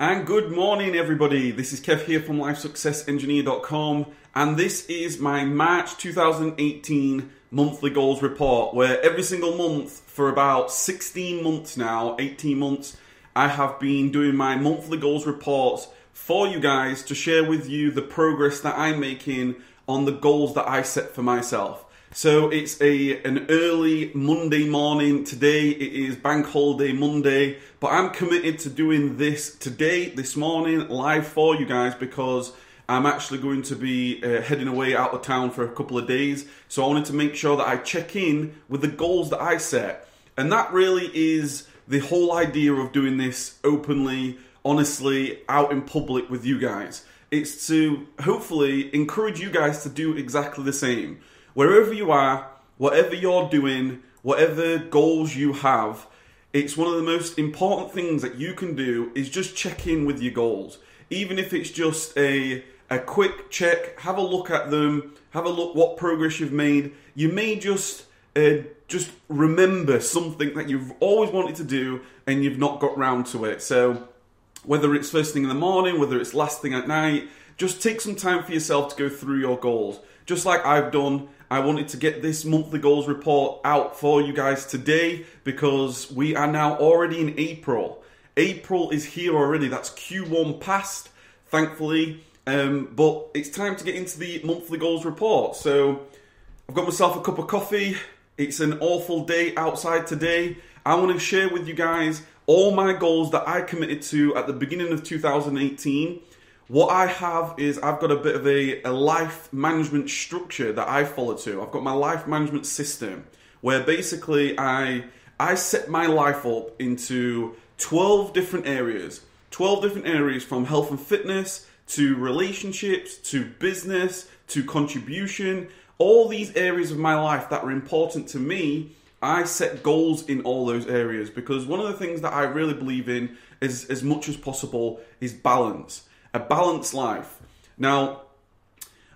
And good morning, everybody. This is Kev here from LifeSuccessEngineer.com, and this is my March 2018 monthly goals report, where every single month for about 16 months now, 18 months, I have been doing my monthly goals reports for you guys to share with you the progress that I'm making on the goals that I set for myself. So it's a an early Monday morning. Today it is Bank Holiday Monday, but I'm committed to doing this today, this morning, live for you guys because I'm actually going to be uh, heading away out of town for a couple of days. So I wanted to make sure that I check in with the goals that I set, and that really is the whole idea of doing this openly, honestly, out in public with you guys. It's to hopefully encourage you guys to do exactly the same wherever you are, whatever you're doing, whatever goals you have, it's one of the most important things that you can do is just check in with your goals. Even if it's just a a quick check, have a look at them, have a look what progress you've made. You may just uh, just remember something that you've always wanted to do and you've not got round to it. So whether it's first thing in the morning, whether it's last thing at night, just take some time for yourself to go through your goals. Just like I've done, I wanted to get this monthly goals report out for you guys today because we are now already in April. April is here already. That's Q1 past, thankfully. Um, but it's time to get into the monthly goals report. So I've got myself a cup of coffee. It's an awful day outside today. I want to share with you guys all my goals that I committed to at the beginning of 2018 what I have is I've got a bit of a, a life management structure that I follow to. I've got my life management system where basically I I set my life up into 12 different areas. 12 different areas from health and fitness to relationships to business to contribution. All these areas of my life that are important to me, I set goals in all those areas because one of the things that I really believe in is as much as possible is balance a balanced life. Now,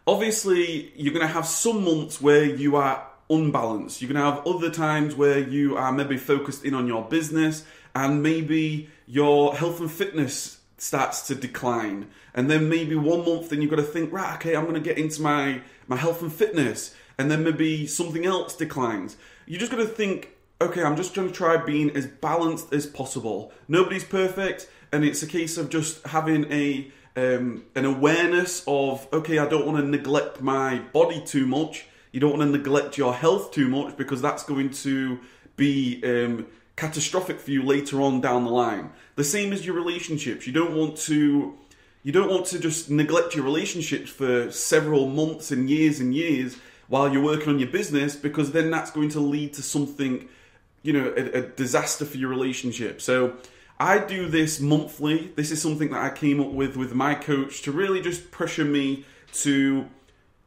obviously, you're going to have some months where you are unbalanced. You're going to have other times where you are maybe focused in on your business and maybe your health and fitness starts to decline. And then maybe one month then you've got to think, right, okay, I'm going to get into my, my health and fitness. And then maybe something else declines. You're just going to think, okay, I'm just going to try being as balanced as possible. Nobody's perfect. And it's a case of just having a um, an awareness of okay, I don't want to neglect my body too much. You don't want to neglect your health too much because that's going to be um, catastrophic for you later on down the line. The same as your relationships. You don't want to you don't want to just neglect your relationships for several months and years and years while you're working on your business because then that's going to lead to something you know a, a disaster for your relationship. So I do this monthly. This is something that I came up with with my coach to really just pressure me to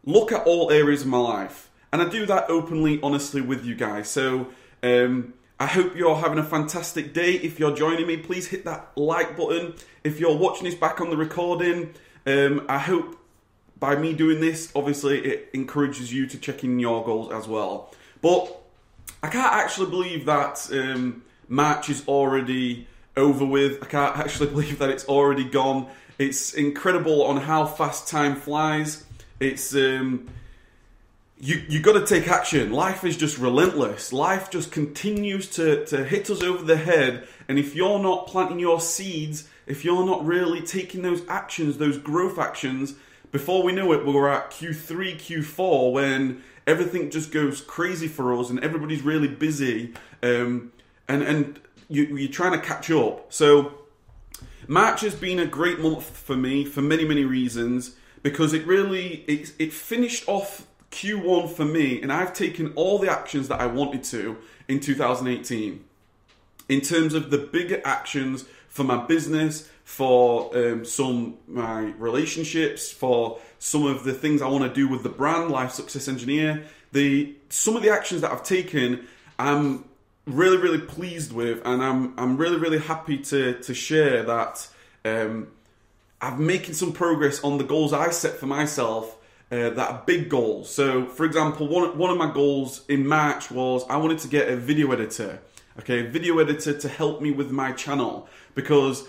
look at all areas of my life. And I do that openly, honestly, with you guys. So um, I hope you're having a fantastic day. If you're joining me, please hit that like button. If you're watching this back on the recording, um, I hope by me doing this, obviously, it encourages you to check in your goals as well. But I can't actually believe that um, March is already over with. I can't actually believe that it's already gone. It's incredible on how fast time flies. It's um, you you got to take action. Life is just relentless. Life just continues to to hit us over the head, and if you're not planting your seeds, if you're not really taking those actions, those growth actions, before we know it, we're at Q3, Q4 when everything just goes crazy for us and everybody's really busy. Um, and and you, you're trying to catch up. So March has been a great month for me for many many reasons because it really it, it finished off Q1 for me, and I've taken all the actions that I wanted to in 2018 in terms of the bigger actions for my business, for um, some my relationships, for some of the things I want to do with the brand Life Success Engineer. The some of the actions that I've taken, I'm really really pleased with, and I'm I'm really really happy to to share that um, I'm making some progress on the goals I set for myself. Uh, that are big goals. So, for example, one one of my goals in March was I wanted to get a video editor. Okay, a video editor to help me with my channel because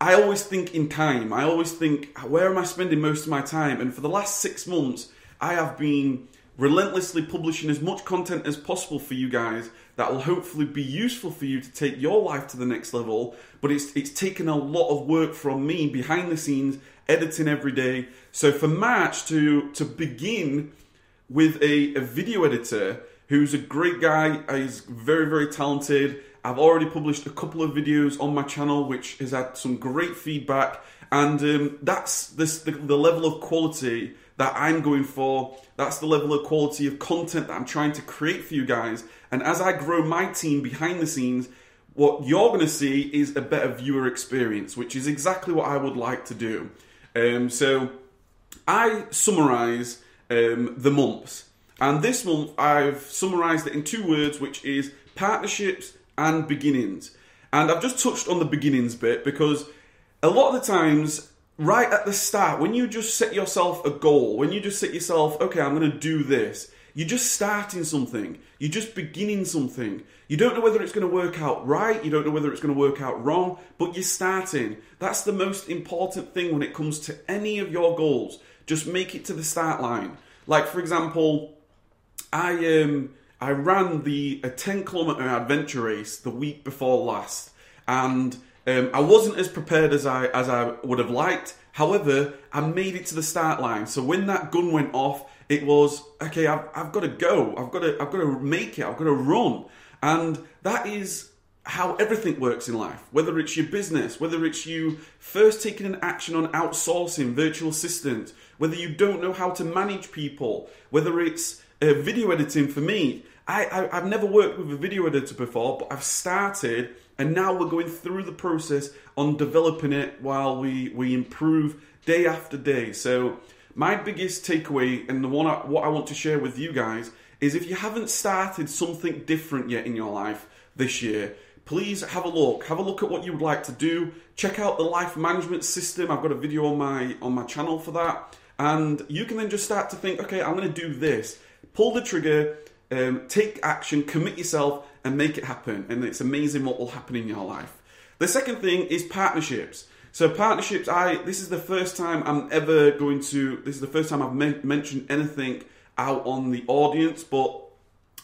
I always think in time. I always think, where am I spending most of my time? And for the last six months, I have been relentlessly publishing as much content as possible for you guys that will hopefully be useful for you to take your life to the next level. But it's it's taken a lot of work from me behind the scenes, editing every day. So for March to to begin with a, a video editor who's a great guy, he's very very talented. I've already published a couple of videos on my channel, which has had some great feedback, and um, that's this the, the level of quality that I'm going for. That's the level of quality of content that I'm trying to create for you guys. And as I grow my team behind the scenes, what you're going to see is a better viewer experience, which is exactly what I would like to do. Um, so I summarize um, the months. And this month I've summarized it in two words, which is partnerships and beginnings. And I've just touched on the beginnings bit because a lot of the times, right at the start, when you just set yourself a goal, when you just set yourself, okay, I'm going to do this, you're just starting something. You're just beginning something. You don't know whether it's going to work out right. You don't know whether it's going to work out wrong, but you're starting. That's the most important thing when it comes to any of your goals. Just make it to the start line. Like, for example, I um, I ran the a 10 kilometer adventure race the week before last, and um, I wasn't as prepared as I as I would have liked. However, I made it to the start line. So when that gun went off, it was okay. I've, I've got to go. I've got to I've got to make it. I've got to run, and that is how everything works in life. Whether it's your business, whether it's you first taking an action on outsourcing virtual assistants, whether you don't know how to manage people, whether it's uh, video editing for me. I, I, I've never worked with a video editor before, but I've started and now we're going through the process on developing it while we, we improve day after day. So my biggest takeaway and the one I, what I want to share with you guys is if you haven't started something different yet in your life this year, please have a look. Have a look at what you would like to do. Check out the life management system. I've got a video on my on my channel for that. And you can then just start to think, okay, I'm going to do this. Pull the trigger, um, take action, commit yourself, and make it happen. And it's amazing what will happen in your life. The second thing is partnerships. So partnerships, I this is the first time I'm ever going to. This is the first time I've me- mentioned anything out on the audience, but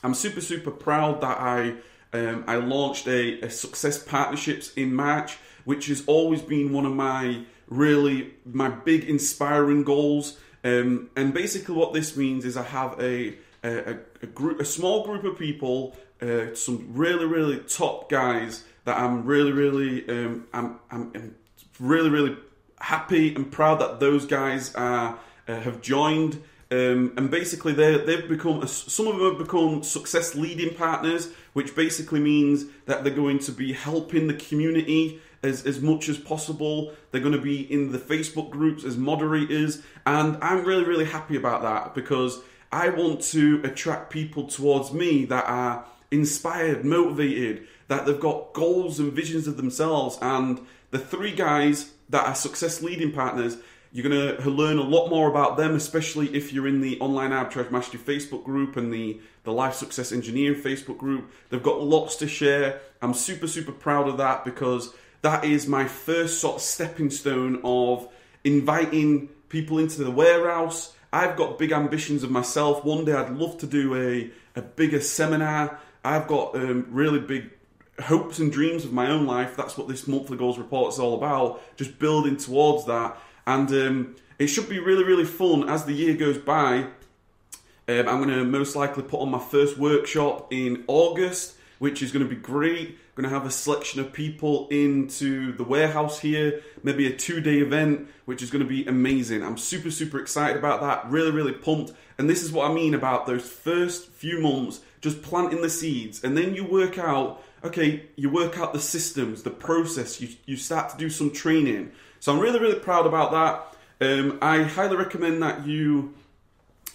I'm super super proud that I um, I launched a, a success partnerships in March, which has always been one of my really my big inspiring goals. Um, and basically, what this means is I have a a, a group, a small group of people, uh, some really really top guys that I'm really really um, I'm, I'm, really really happy and proud that those guys are uh, have joined. Um, and basically, they they've become some of them have become success leading partners, which basically means that they're going to be helping the community as, as much as possible. They're going to be in the Facebook groups as moderators, and I'm really really happy about that because I want to attract people towards me that are inspired, motivated, that they've got goals and visions of themselves, and the three guys that are success leading partners you're going to learn a lot more about them, especially if you're in the Online Arbitrage Mastery Facebook group and the, the Life Success Engineering Facebook group. They've got lots to share. I'm super, super proud of that because that is my first sort of stepping stone of inviting people into the warehouse. I've got big ambitions of myself. One day I'd love to do a, a bigger seminar. I've got um, really big hopes and dreams of my own life. That's what this monthly goals report is all about. Just building towards that and um, it should be really, really fun as the year goes by. Um, I'm going to most likely put on my first workshop in August, which is going to be great. I'm going to have a selection of people into the warehouse here, maybe a two day event, which is going to be amazing. I'm super, super excited about that, really, really pumped. And this is what I mean about those first few months, just planting the seeds, and then you work out okay, you work out the systems, the process, you, you start to do some training. So I'm really, really proud about that. Um, I highly recommend that you.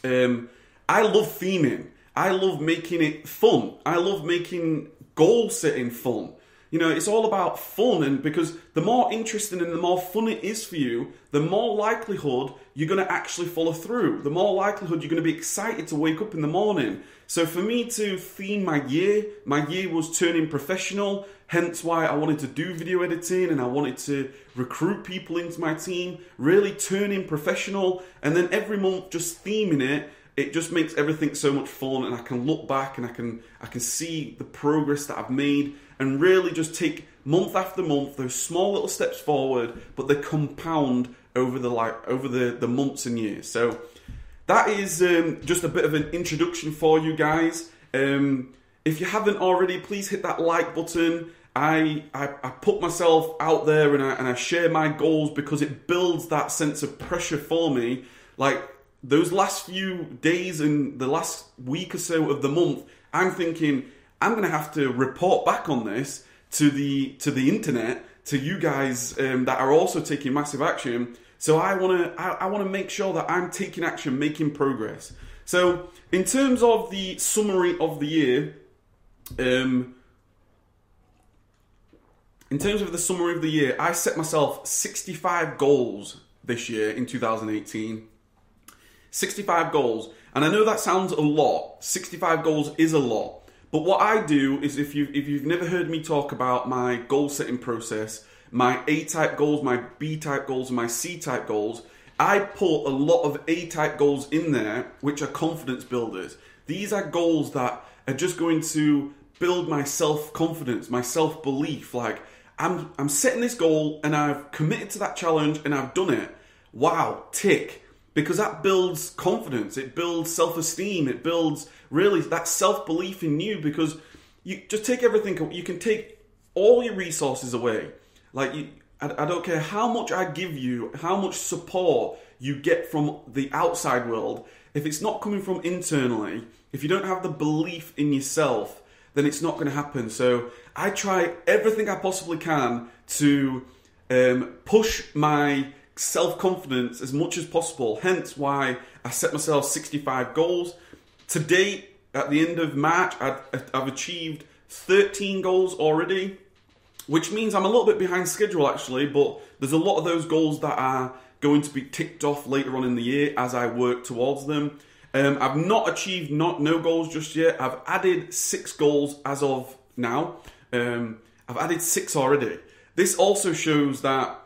Um, I love theming. I love making it fun. I love making goal setting fun. You know, it's all about fun, and because the more interesting and the more fun it is for you, the more likelihood you're going to actually follow through. The more likelihood you're going to be excited to wake up in the morning. So for me to theme my year, my year was turning professional, hence why I wanted to do video editing and I wanted to recruit people into my team, really turning professional, and then every month just theming it it just makes everything so much fun and I can look back and I can I can see the progress that I've made and really just take month after month those small little steps forward but they compound over the like over the the months and years. So that is um, just a bit of an introduction for you guys. Um, if you haven't already please hit that like button. I, I, I put myself out there and I, and I share my goals because it builds that sense of pressure for me. Like those last few days and the last week or so of the month, I'm thinking I'm going to have to report back on this to the to the internet to you guys um, that are also taking massive action. So I want to I, I want to make sure that I'm taking action, making progress. So in terms of the summary of the year, um, in terms of the summary of the year, I set myself 65 goals this year in 2018. 65 goals. And I know that sounds a lot. 65 goals is a lot. But what I do is if you if you've never heard me talk about my goal setting process, my A type goals, my B type goals, my C type goals, I put a lot of A type goals in there which are confidence builders. These are goals that are just going to build my self-confidence, my self-belief like I'm I'm setting this goal and I've committed to that challenge and I've done it. Wow, tick because that builds confidence, it builds self esteem, it builds really that self belief in you because you just take everything, you can take all your resources away. Like, you, I, I don't care how much I give you, how much support you get from the outside world, if it's not coming from internally, if you don't have the belief in yourself, then it's not going to happen. So I try everything I possibly can to um, push my self confidence as much as possible. Hence why I set myself 65 goals. To date, at the end of March, I've, I've achieved 13 goals already, which means I'm a little bit behind schedule actually, but there's a lot of those goals that are going to be ticked off later on in the year as I work towards them. Um, I've not achieved not no goals just yet. I've added six goals as of now. Um, I've added six already. This also shows that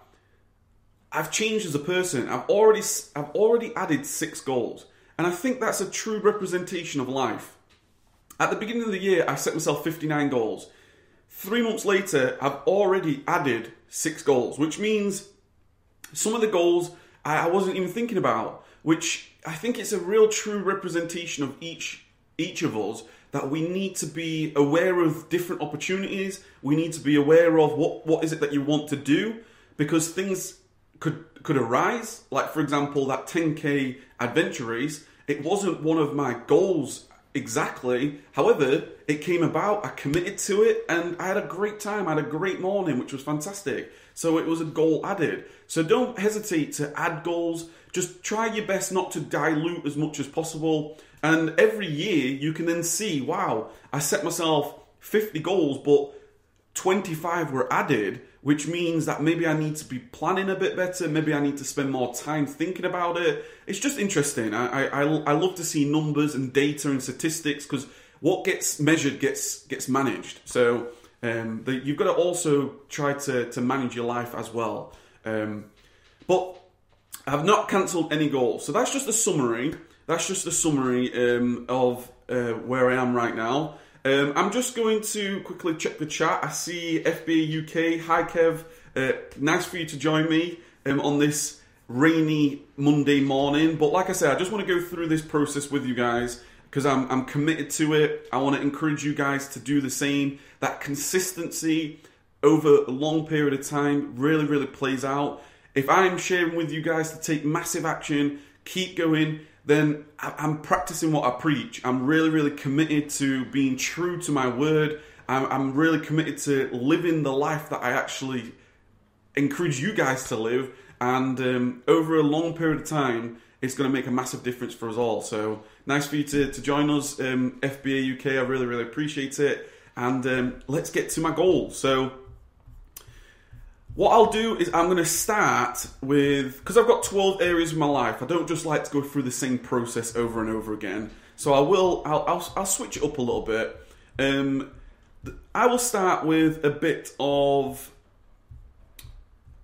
I've changed as a person. I've already I've already added six goals, and I think that's a true representation of life. At the beginning of the year, I set myself 59 goals. Three months later, I've already added six goals, which means some of the goals I, wasn't even thinking about. Which I think it's a real true representation of each each of us that we need to be aware of different opportunities. We need to be aware of what what is it that you want to do because things could could arise. Like for example, that 10k adventure race. It wasn't one of my goals exactly. However, it came about. I committed to it, and I had a great time. I had a great morning, which was fantastic. So it was a goal added. So don't hesitate to add goals. Just try your best not to dilute as much as possible. And every year you can then see, wow, I set myself 50 goals, but 25 were added which means that maybe I need to be planning a bit better. Maybe I need to spend more time thinking about it. It's just interesting. I I, I love to see numbers and data and statistics because what gets measured gets gets managed. So um, the, you've got to also try to to manage your life as well. Um, but I've not cancelled any goals. So that's just a summary. That's just a summary um, of uh, where I am right now. Um, I'm just going to quickly check the chat. I see FBA UK. Hi, Kev. Uh, nice for you to join me um, on this rainy Monday morning. But like I said, I just want to go through this process with you guys because I'm, I'm committed to it. I want to encourage you guys to do the same. That consistency over a long period of time really, really plays out. If I'm sharing with you guys to take massive action, keep going then I'm practicing what I preach. I'm really, really committed to being true to my word. I'm, really committed to living the life that I actually encourage you guys to live. And um, over a long period of time, it's going to make a massive difference for us all. So nice for you to, to join us, um, FBA UK. I really, really appreciate it. and um, let's get to my goal. So, what I'll do is I'm going to start with because I've got 12 areas of my life. I don't just like to go through the same process over and over again. So I will. I'll, I'll, I'll switch it up a little bit. Um, I will start with a bit of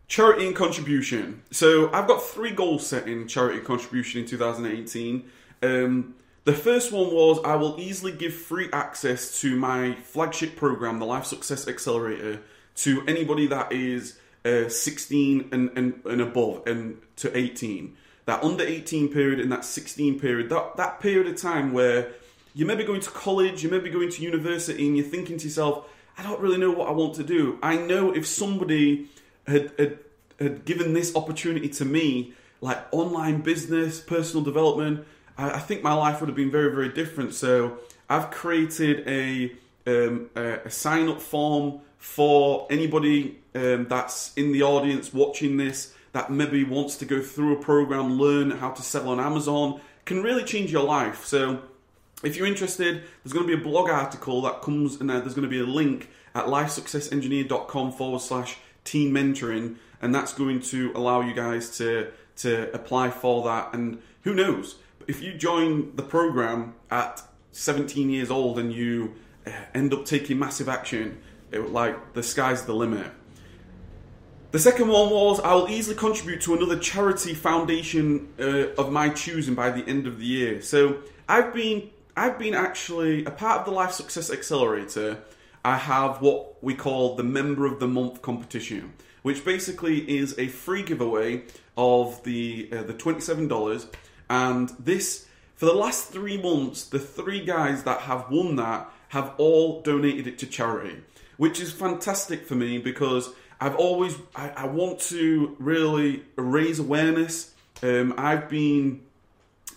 charity and contribution. So I've got three goals set in charity and contribution in 2018. Um, the first one was I will easily give free access to my flagship program, the Life Success Accelerator, to anybody that is uh, 16 and, and, and above and to 18. That under 18 period and that 16 period, that, that period of time where you may be going to college, you may be going to university, and you're thinking to yourself, I don't really know what I want to do. I know if somebody had, had, had given this opportunity to me, like online business, personal development, I, I think my life would have been very, very different. So I've created a, um, a, a sign up form for anybody um, that's in the audience watching this that maybe wants to go through a program, learn how to sell on Amazon, can really change your life. So if you're interested, there's going to be a blog article that comes and there's going to be a link at lifesuccessengineer.com forward slash team mentoring, and that's going to allow you guys to to apply for that. And who knows, if you join the program at 17 years old and you uh, end up taking massive action, it, like the sky's the limit. The second one was I will easily contribute to another charity foundation uh, of my choosing by the end of the year. So I've been I've been actually a part of the Life Success Accelerator. I have what we call the Member of the Month competition, which basically is a free giveaway of the uh, the twenty seven dollars. And this for the last three months, the three guys that have won that have all donated it to charity, which is fantastic for me because I've always I, I want to really raise awareness. Um, I've been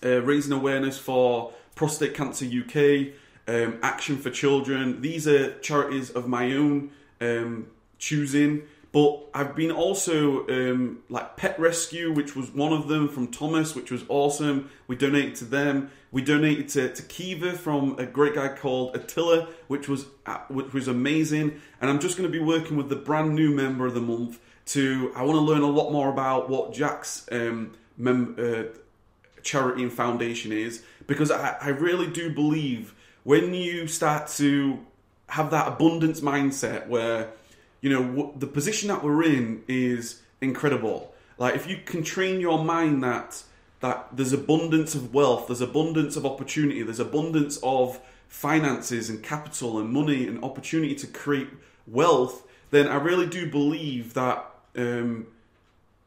uh, raising awareness for Prostate Cancer UK, um, Action for Children. These are charities of my own um, choosing. But I've been also um, like Pet Rescue, which was one of them from Thomas, which was awesome. We donated to them. We donated to, to Kiva from a great guy called Attila, which was uh, which was amazing. And I'm just going to be working with the brand new member of the month to. I want to learn a lot more about what Jack's um, mem- uh, charity and foundation is because I, I really do believe when you start to have that abundance mindset where you know the position that we're in is incredible. Like if you can train your mind that that there's abundance of wealth there's abundance of opportunity there's abundance of finances and capital and money and opportunity to create wealth then i really do believe that um,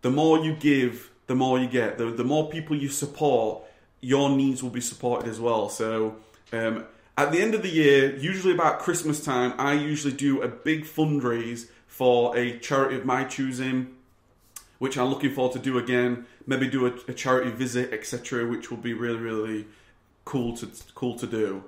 the more you give the more you get. The, the more people you support your needs will be supported as well. So um, at the end of the year, usually about Christmas time, I usually do a big fundraise for a charity of my choosing, which I'm looking forward to do again. Maybe do a, a charity visit, etc., which will be really, really cool to cool to do.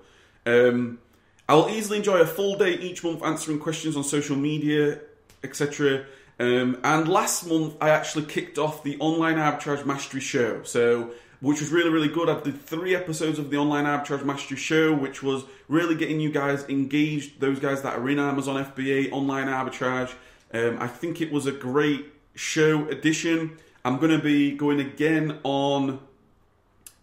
Um, I'll easily enjoy a full day each month answering questions on social media, etc. Um, and last month, I actually kicked off the online arbitrage mastery show. So which was really, really good. I did three episodes of the Online Arbitrage Mastery Show, which was really getting you guys engaged, those guys that are in Amazon FBA, online arbitrage. Um, I think it was a great show edition. I'm going to be going again on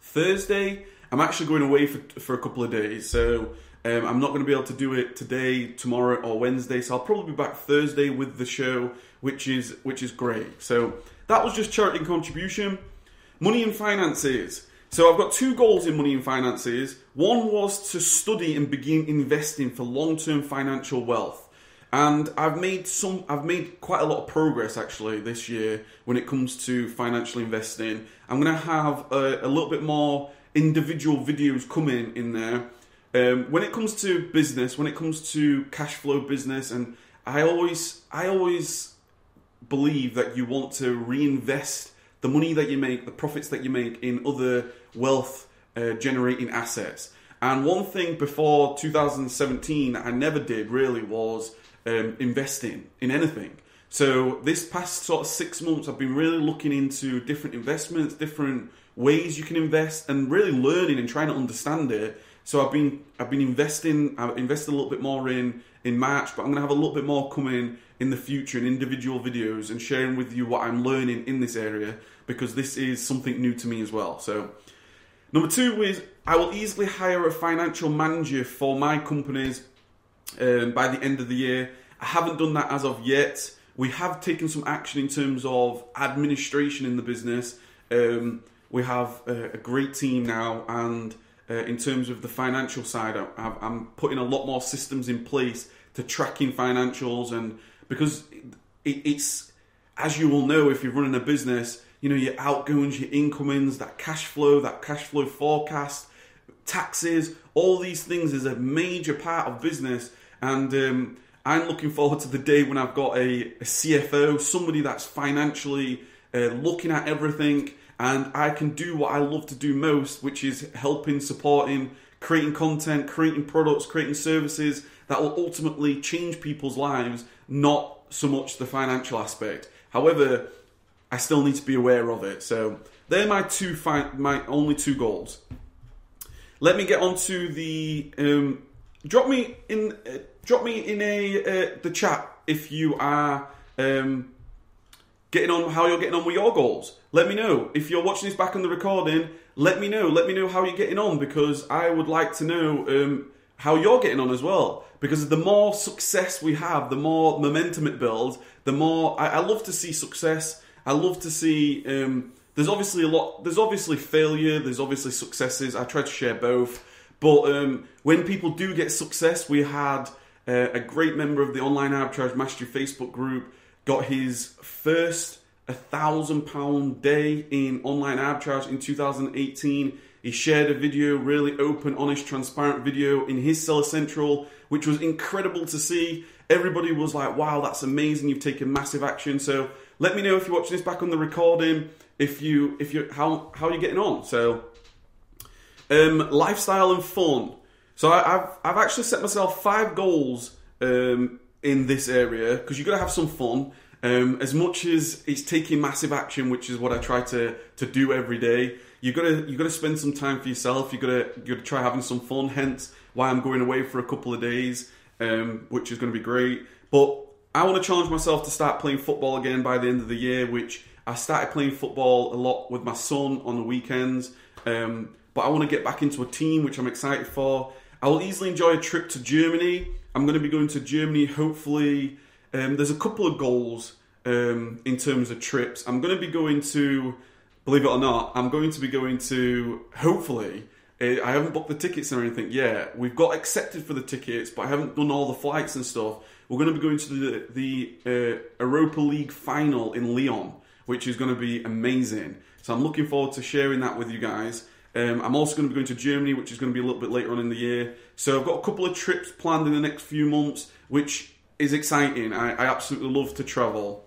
Thursday. I'm actually going away for, for a couple of days, so um, I'm not going to be able to do it today, tomorrow, or Wednesday. So I'll probably be back Thursday with the show, which is which is great. So that was just charity contribution. Money and finances. So I've got two goals in money and finances. One was to study and begin investing for long-term financial wealth. And I've made some I've made quite a lot of progress actually this year when it comes to financial investing. I'm going to have a, a little bit more individual videos coming in there. Um, when it comes to business, when it comes to cash flow business, and I always I always believe that you want to reinvest the money that you make, the profits that you make in other wealth uh, generating assets. And one thing before 2017 I never did really was um, investing in anything. So this past sort of six months, I've been really looking into different investments, different ways you can invest, and really learning and trying to understand it. So I've been I've been investing I've invested a little bit more in in March, but I'm going to have a little bit more coming in the future in individual videos and sharing with you what I'm learning in this area because this is something new to me as well. So number two is I will easily hire a financial manager for my companies um, by the end of the year. I haven't done that as of yet. We have taken some action in terms of administration in the business. Um, we have a, a, great team now, and uh, in terms of the financial side, I, I'm putting a lot more systems in place to tracking financials, and because it, it's as you will know if you're running a business, you know your outgoings, your incomings, that cash flow, that cash flow forecast, taxes, all these things is a major part of business, and um, I'm looking forward to the day when I've got a, a CFO, somebody that's financially uh, looking at everything, and I can do what I love to do most, which is helping, supporting, creating content, creating products, creating services that will ultimately change people's lives, not so much the financial aspect. However, I still need to be aware of it. So they're my two, fi- my only two goals. Let me get on to the. Um, drop me in. Uh, drop me in a uh, the chat if you are um, getting on how you're getting on with your goals. Let me know if you're watching this back on the recording. Let me know. Let me know how you're getting on because I would like to know um, how you're getting on as well. Because the more success we have, the more momentum it builds. The more I, I love to see success. I love to see. Um, there's obviously a lot. There's obviously failure. There's obviously successes. I try to share both. But um, when people do get success, we had uh, a great member of the Online Arbitrage Mastery Facebook group got his first a thousand pound day in online arbitrage in 2018. He shared a video, really open, honest, transparent video in his Seller Central, which was incredible to see. Everybody was like, "Wow, that's amazing! You've taken massive action." So let me know if you're watching this back on the recording. If you, if you, how how are you getting on? So, um, lifestyle and fun. So I, have I've actually set myself five goals um, in this area because you've got to have some fun. Um, as much as it's taking massive action, which is what I try to to do every day, you got to you got to spend some time for yourself. You got to you got to try having some fun. Hence, why I'm going away for a couple of days, um, which is going to be great. But I want to challenge myself to start playing football again by the end of the year, which I started playing football a lot with my son on the weekends. Um, but I want to get back into a team, which I'm excited for. I will easily enjoy a trip to Germany. I'm going to be going to Germany. Hopefully, um, there's a couple of goals um, in terms of trips. I'm going to be going to, believe it or not, I'm going to be going to. Hopefully, I haven't booked the tickets or anything yet. We've got accepted for the tickets, but I haven't done all the flights and stuff. We're going to be going to the the uh, Europa League final in Lyon, which is going to be amazing. So I'm looking forward to sharing that with you guys. Um, I'm also going to be going to Germany, which is going to be a little bit later on in the year. So I've got a couple of trips planned in the next few months, which is exciting. I, I absolutely love to travel.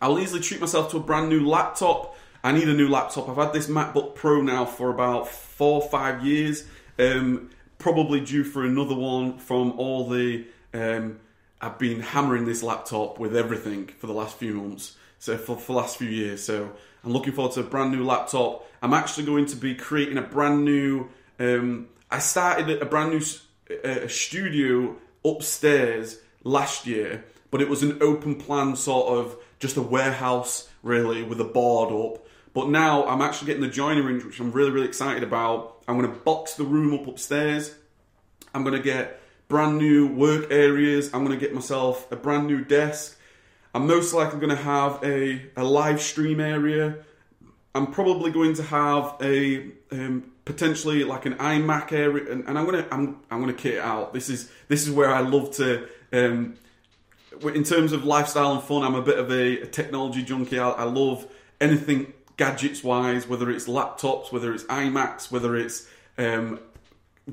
I'll easily treat myself to a brand new laptop. I need a new laptop. I've had this MacBook Pro now for about four or five years. Um, probably due for another one from all the. Um, I've been hammering this laptop with everything for the last few months. So for, for the last few years. So I'm looking forward to a brand new laptop. I'm actually going to be creating a brand new. Um, I started a brand new uh, studio upstairs last year, but it was an open plan sort of just a warehouse really with a board up. But now I'm actually getting the joinery, range, which I'm really really excited about. I'm going to box the room up upstairs. I'm going to get brand new work areas. I'm going to get myself a brand new desk. I'm most likely going to have a, a live stream area. I'm probably going to have a um, potentially like an iMac area, and, and, I'm gonna I'm I'm gonna kit it out. This is this is where I love to. Um, in terms of lifestyle and fun, I'm a bit of a, a technology junkie. I, I, love anything gadgets wise, whether it's laptops, whether it's iMacs, whether it's um,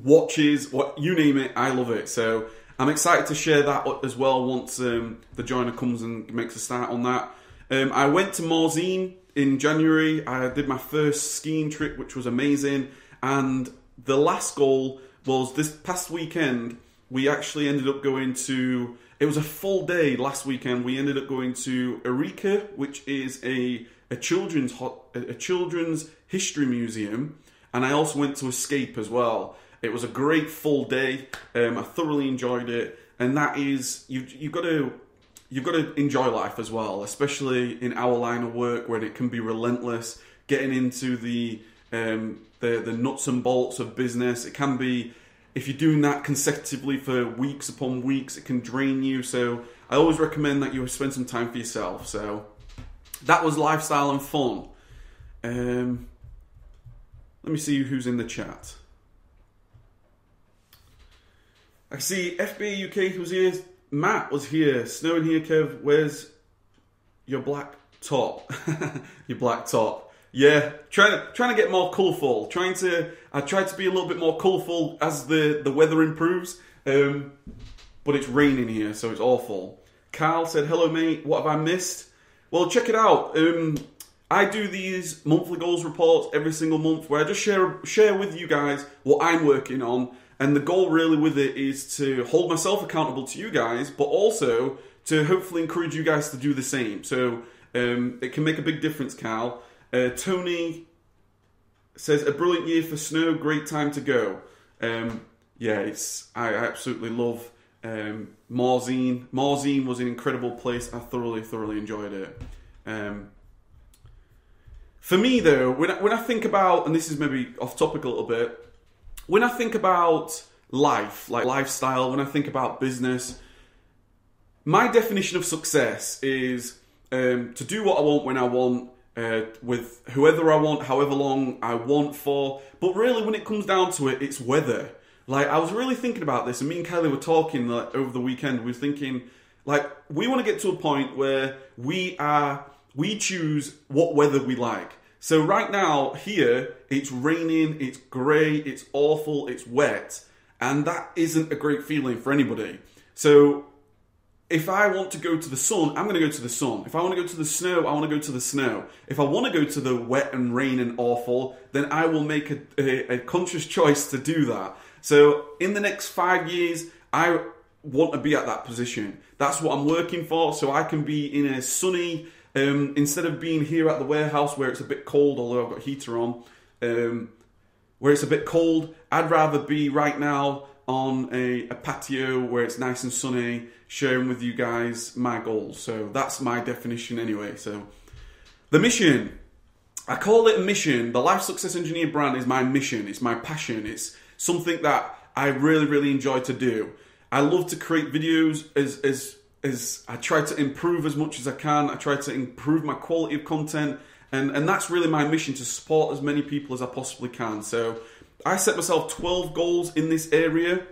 watches, what you name it. I love it. So I'm excited to share that as well once um, the joiner comes and makes a start on that. Um, I went to Morzine in January. I did my first skiing trip, which was amazing. And the last goal was this past weekend. We actually ended up going to. It was a full day last weekend. We ended up going to Eureka, which is a a children's a children's history museum, and I also went to Escape as well. It was a great full day. Um, I thoroughly enjoyed it, and that is you. You've got to you've got to enjoy life as well, especially in our line of work where it can be relentless. Getting into the um, the the nuts and bolts of business, it can be if you're doing that consecutively for weeks upon weeks, it can drain you. So I always recommend that you spend some time for yourself. So that was lifestyle and fun. Um, let me see who's in the chat. I see FBA UK was here. Matt was here. Snowing here, Kev. Where's your black top? your black top. Yeah, trying to trying to get more colourful. Trying to I try to be a little bit more colourful as the the weather improves. Um, but it's raining here, so it's awful. Carl said, "Hello, mate. What have I missed?" Well, check it out. Um, I do these monthly goals reports every single month where I just share share with you guys what I'm working on, and the goal really with it is to hold myself accountable to you guys, but also to hopefully encourage you guys to do the same. So um, it can make a big difference, Cal. Uh, Tony says a brilliant year for snow, great time to go. Um, yeah, it's I absolutely love um, Morzine. Morzine was an incredible place. I thoroughly, thoroughly enjoyed it. Um, for me, though, when I, when I think about, and this is maybe off topic a little bit, when I think about life, like lifestyle, when I think about business, my definition of success is um, to do what I want when I want, uh, with whoever I want, however long I want for. But really, when it comes down to it, it's weather. Like I was really thinking about this, and me and Kelly were talking like, over the weekend. We were thinking, like, we want to get to a point where we are we choose what weather we like. So right now here, it's raining, it's grey, it's awful, it's wet, and that isn't a great feeling for anybody. So if I want to go to the sun, I'm going to go to the sun. If I want to go to the snow, I want to go to the snow. If I want to go to the wet and rain and awful, then I will make a, a, a conscious choice to do that. So in the next five years, I want to be at that position. That's what I'm working for. So I can be in a sunny, um, instead of being here at the warehouse where it's a bit cold, although I've got heater on, um, where it's a bit cold, I'd rather be right now on a, a patio where it's nice and sunny, sharing with you guys my goals. So that's my definition anyway. So the mission, I call it a mission. The Life Success Engineer brand is my mission. It's my passion. It's something that I really, really enjoy to do. I love to create videos as as as I try to improve as much as I can. I try to improve my quality of content, and and that's really my mission to support as many people as I possibly can. So I set myself 12 goals in this area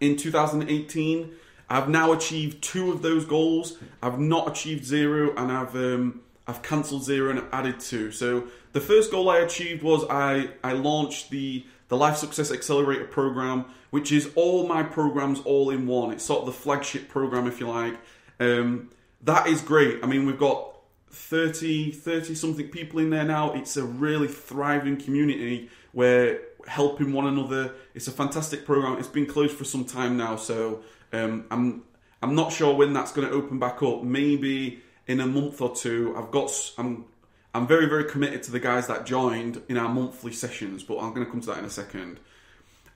in 2018. I've now achieved two of those goals. I've not achieved zero, and I've um, I've cancelled zero and added two. So the first goal I achieved was I I launched the the Life Success Accelerator program, which is all my programs all in one. It's sort of the flagship program, if you like. Um, that is great. I mean, we've got 30, 30 something people in there now. It's a really thriving community where helping one another. It's a fantastic program. It's been closed for some time now, so um, I'm I'm not sure when that's going to open back up. Maybe in a month or two. I've got I'm I'm very very committed to the guys that joined in our monthly sessions, but I'm going to come to that in a second.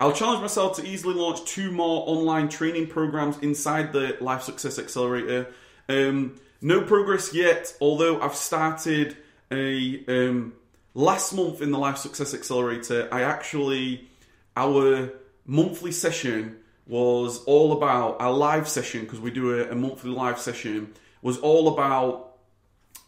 I'll challenge myself to easily launch two more online training programs inside the Life Success Accelerator. Um, no progress yet, although I've started a um, last month in the Life Success Accelerator. I actually our monthly session was all about our live session because we do a, a, monthly live session was all about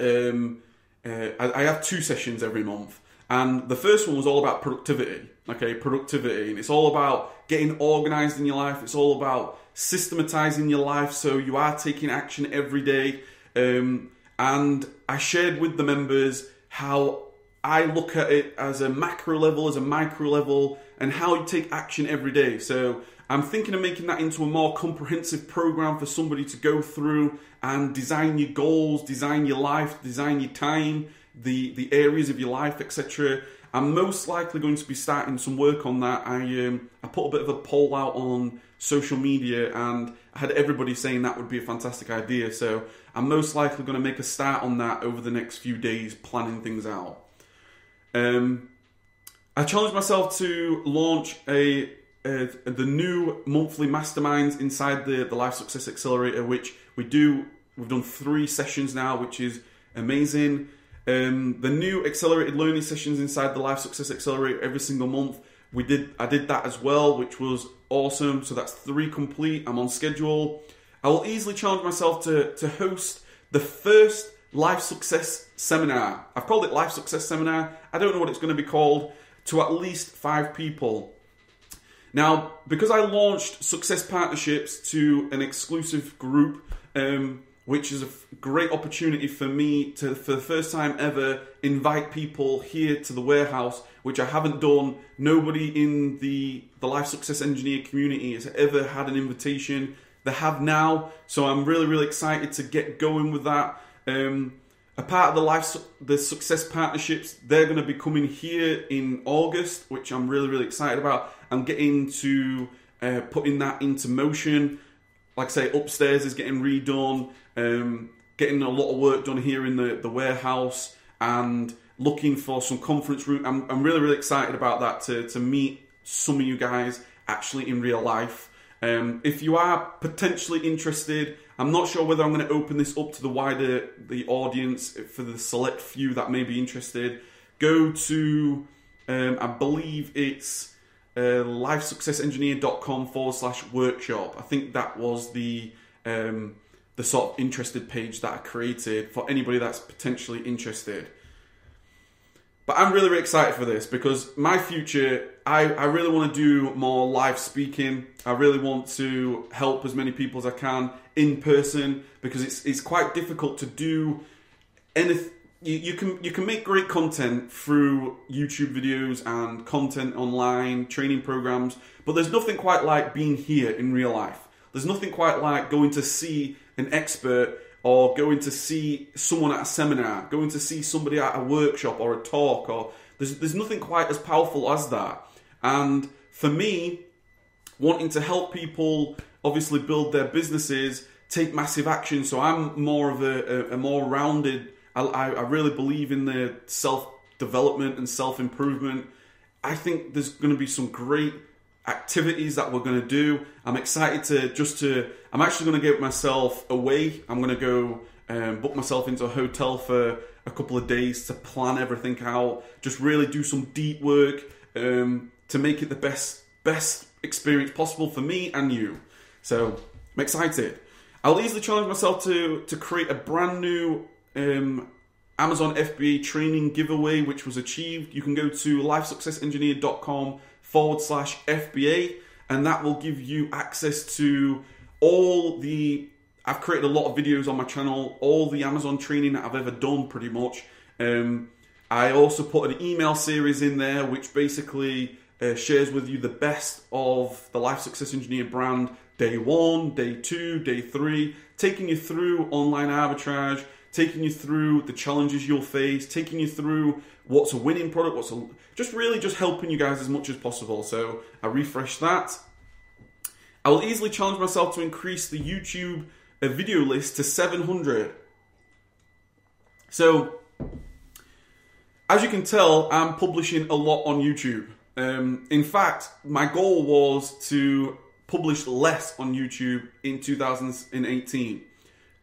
um, uh, I, I, have two sessions every month. And the first one was all about productivity okay? Productivity. And it's all about getting organized in your life. It's all about systematizing your life so you are taking action every day. Um, and i shared with the members how i look at it as a macro level as a micro level and how you take action every day. So I'm thinking of making that into a more comprehensive program for somebody to go through and design your goals, design your life, design your time, the, the areas of your life, etc. I'm most likely going to be starting some work on that. I um, I put a bit of a poll out on social media and I had everybody saying that would be a fantastic idea. So I'm most likely going to make a start on that over the next few days, planning things out. Um, I challenged myself to launch a, a the new monthly masterminds inside the the Life Success Accelerator, which we do. We've done three sessions now, which is amazing. Um, the new accelerated learning sessions inside the Life Success Accelerator every single month. We did. I did that as well, which was awesome. So that's three complete. I'm on schedule. I will easily challenge myself to to host the first Life Success Seminar. I've called it Life Success Seminar. I don't know what it's going to be called. To at least five people. Now, because I launched Success Partnerships to an exclusive group. Um, which is a great opportunity for me to, for the first time ever, invite people here to the warehouse, which I haven't done. Nobody in the, the Life Success Engineer community has ever had an invitation. They have now, so I'm really, really excited to get going with that. Um, a part of the life the success partnerships they're going to be coming here in august which i'm really really excited about i'm getting to uh, putting that into motion like I say, upstairs is getting redone, um, getting a lot of work done here in the, the warehouse, and looking for some conference room. I'm, I'm really, really excited about that to, to meet some of you guys actually in real life. Um, if you are potentially interested, I'm not sure whether I'm going to open this up to the wider the audience for the select few that may be interested. Go to, um, I believe it's uh, lifesuccessengineer.com forward slash workshop. I think that was the um, the sort of interested page that I created for anybody that's potentially interested. But I'm really, really excited for this because my future, I, I really want to do more live speaking. I really want to help as many people as I can in person because it's, it's quite difficult to do anything you, you can you can make great content through YouTube videos and content online, training programs, but there's nothing quite like being here in real life. There's nothing quite like going to see an expert or going to see someone at a seminar, going to see somebody at a workshop or a talk or there's there's nothing quite as powerful as that. And for me, wanting to help people obviously build their businesses, take massive action, so I'm more of a, a, a more rounded I, I really believe in the self development and self improvement. I think there's going to be some great activities that we're going to do. I'm excited to just to. I'm actually going to get myself away. I'm going to go um, book myself into a hotel for a couple of days to plan everything out. Just really do some deep work um, to make it the best best experience possible for me and you. So I'm excited. I'll easily challenge myself to to create a brand new um, Amazon FBA training giveaway, which was achieved. You can go to lifesuccessengineer.com forward slash FBA, and that will give you access to all the. I've created a lot of videos on my channel, all the Amazon training that I've ever done, pretty much. Um, I also put an email series in there, which basically uh, shares with you the best of the Life Success Engineer brand day one, day two, day three, taking you through online arbitrage taking you through the challenges you'll face, taking you through what's a winning product, what's a, just really just helping you guys as much as possible. So I refresh that. I will easily challenge myself to increase the YouTube uh, video list to 700. So, as you can tell, I'm publishing a lot on YouTube. Um, in fact, my goal was to publish less on YouTube in 2018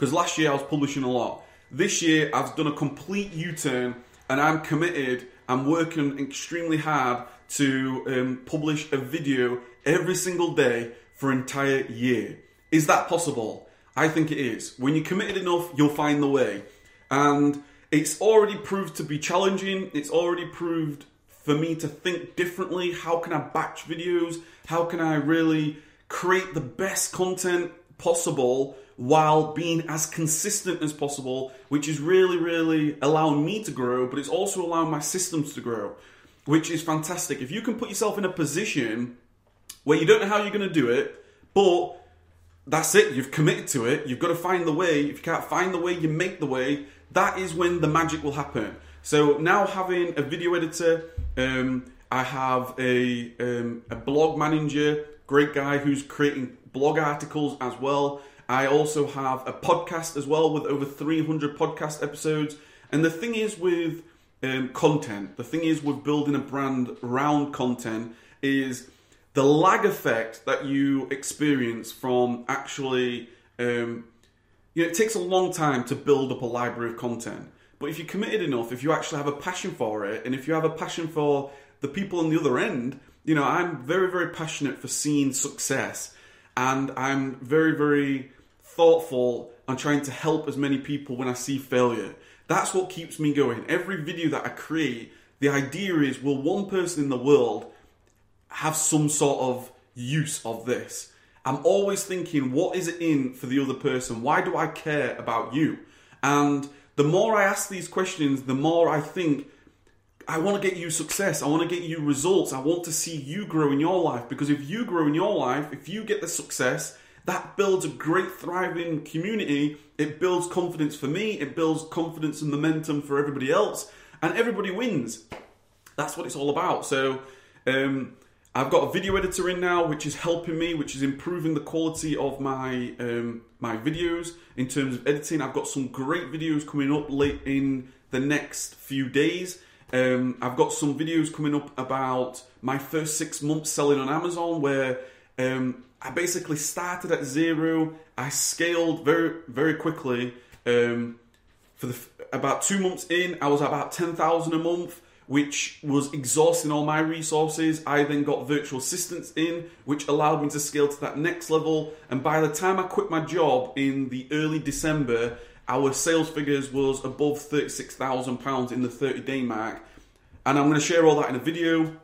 because last year I was publishing a lot. This year, I've done a complete U turn and I'm committed. I'm working extremely hard to um, publish a video every single day for an entire year. Is that possible? I think it is. When you're committed enough, you'll find the way. And it's already proved to be challenging. It's already proved for me to think differently. How can I batch videos? How can I really create the best content possible while being as consistent as possible, which is really, really allowing me to grow, but it's also allowing my systems to grow, which is fantastic. If you can put yourself in a position where you don't know how you're going to do it, but that's it, you've committed to it, you've got to find the way. If you can't find the way, you make the way. That is when the magic will happen. So now having a video editor, um, I have a, um, a blog manager, great guy who's creating blog articles as well. I also have a podcast as well with over 300 podcast episodes. And the thing is with um, content. The thing is with building a brand around content is the lag effect that you experience from actually. Um, you know, it takes a long time to build up a library of content. But if you're committed enough, if you actually have a passion for it, and if you have a passion for the people on the other end, you know, I'm very, very passionate for seeing success. And I'm very, very thoughtful on trying to help as many people when I see failure. That's what keeps me going. Every video that I create, the idea is will one person in the world have some sort of use of this? I'm always thinking, what is it in for the other person? Why do I care about you? And the more I ask these questions, the more I think, I want to get you success. I want to get you results. I want to see you grow in your life because if you grow in your life, if you get the success, that builds a great thriving community. It builds confidence for me. It builds confidence and momentum for everybody else, and everybody wins. That's what it's all about. So, um, I've got a video editor in now, which is helping me, which is improving the quality of my um, my videos in terms of editing. I've got some great videos coming up late in the next few days. Um, I've got some videos coming up about my first six months selling on Amazon, where um, I basically started at zero. I scaled very very quickly. Um, for the about two months in, I was about ten thousand a month which was exhausting all my resources. I then got virtual assistants in, which allowed me to scale to that next level. And by the time I quit my job in the early December, our sales figures was above £36,000 in the 30 day mark. And I'm going to share all that in a video.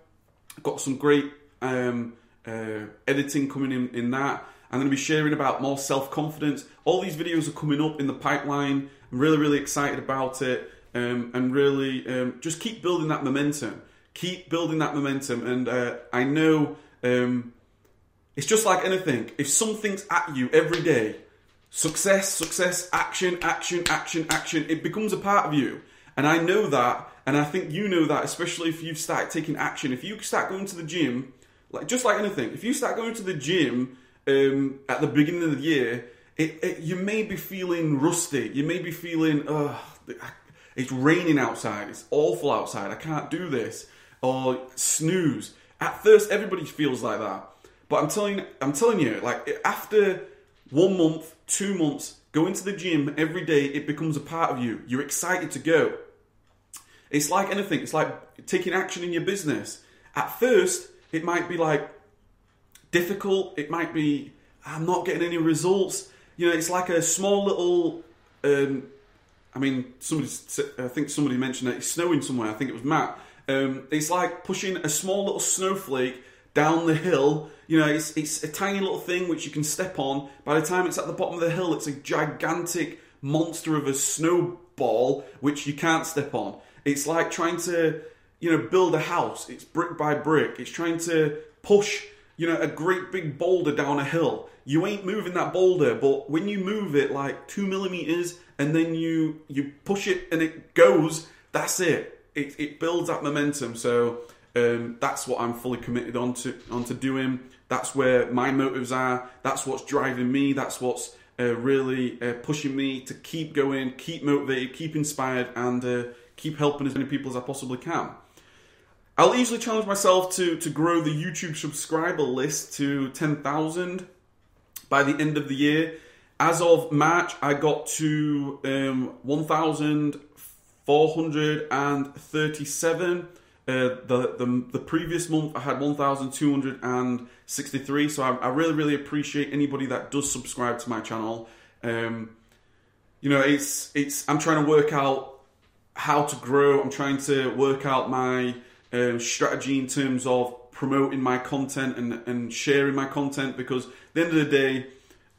Got some great um, uh, editing coming in in that. I'm going to be sharing about more self confidence. All these videos are coming up in the pipeline. I'm really, really excited about it um, and really um, just keep building that momentum. Keep building that momentum, and uh, I know um, it's just like anything. If something's at you every day, success, success, action, action, action, action, it becomes a part of you. And I know that, and I think you know that, especially if you've started taking action. If you start going to the gym, like just like anything, if you start going to the gym um, at the beginning of the year, it, it, you may be feeling rusty. You may be feeling, oh, it's raining outside. It's awful outside. I can't do this. Or snooze. At first, everybody feels like that. But I'm telling, I'm telling you, like after one month, two months, going to the gym every day, it becomes a part of you. You're excited to go. It's like anything. It's like taking action in your business. At first, it might be like difficult. It might be I'm not getting any results. You know, it's like a small little um, I mean, somebody, I think somebody mentioned that it's snowing somewhere. I think it was Matt. Um, it's like pushing a small little snowflake down the hill. You know, it's, it's a tiny little thing which you can step on. By the time it's at the bottom of the hill, it's a gigantic monster of a snowball which you can't step on. It's like trying to, you know, build a house. It's brick by brick. It's trying to push, you know, a great big boulder down a hill. You ain't moving that boulder, but when you move it like two millimeters and then you you push it and it goes, that's it. It, it builds that momentum. So um, that's what I'm fully committed onto onto doing. That's where my motives are. That's what's driving me. That's what's uh, really uh, pushing me to keep going, keep motivated, keep inspired, and uh, keep helping as many people as I possibly can. I'll easily challenge myself to to grow the YouTube subscriber list to ten thousand by the end of the year. As of March, I got to um, 1,437. Uh, the, the the previous month I had 1,263. So I, I, really really appreciate anybody that does subscribe to my channel. Um, you know, it's it's I'm trying to work out how to grow. I'm trying to work out my um, strategy in terms of promoting my content and and sharing my content because at the end of the day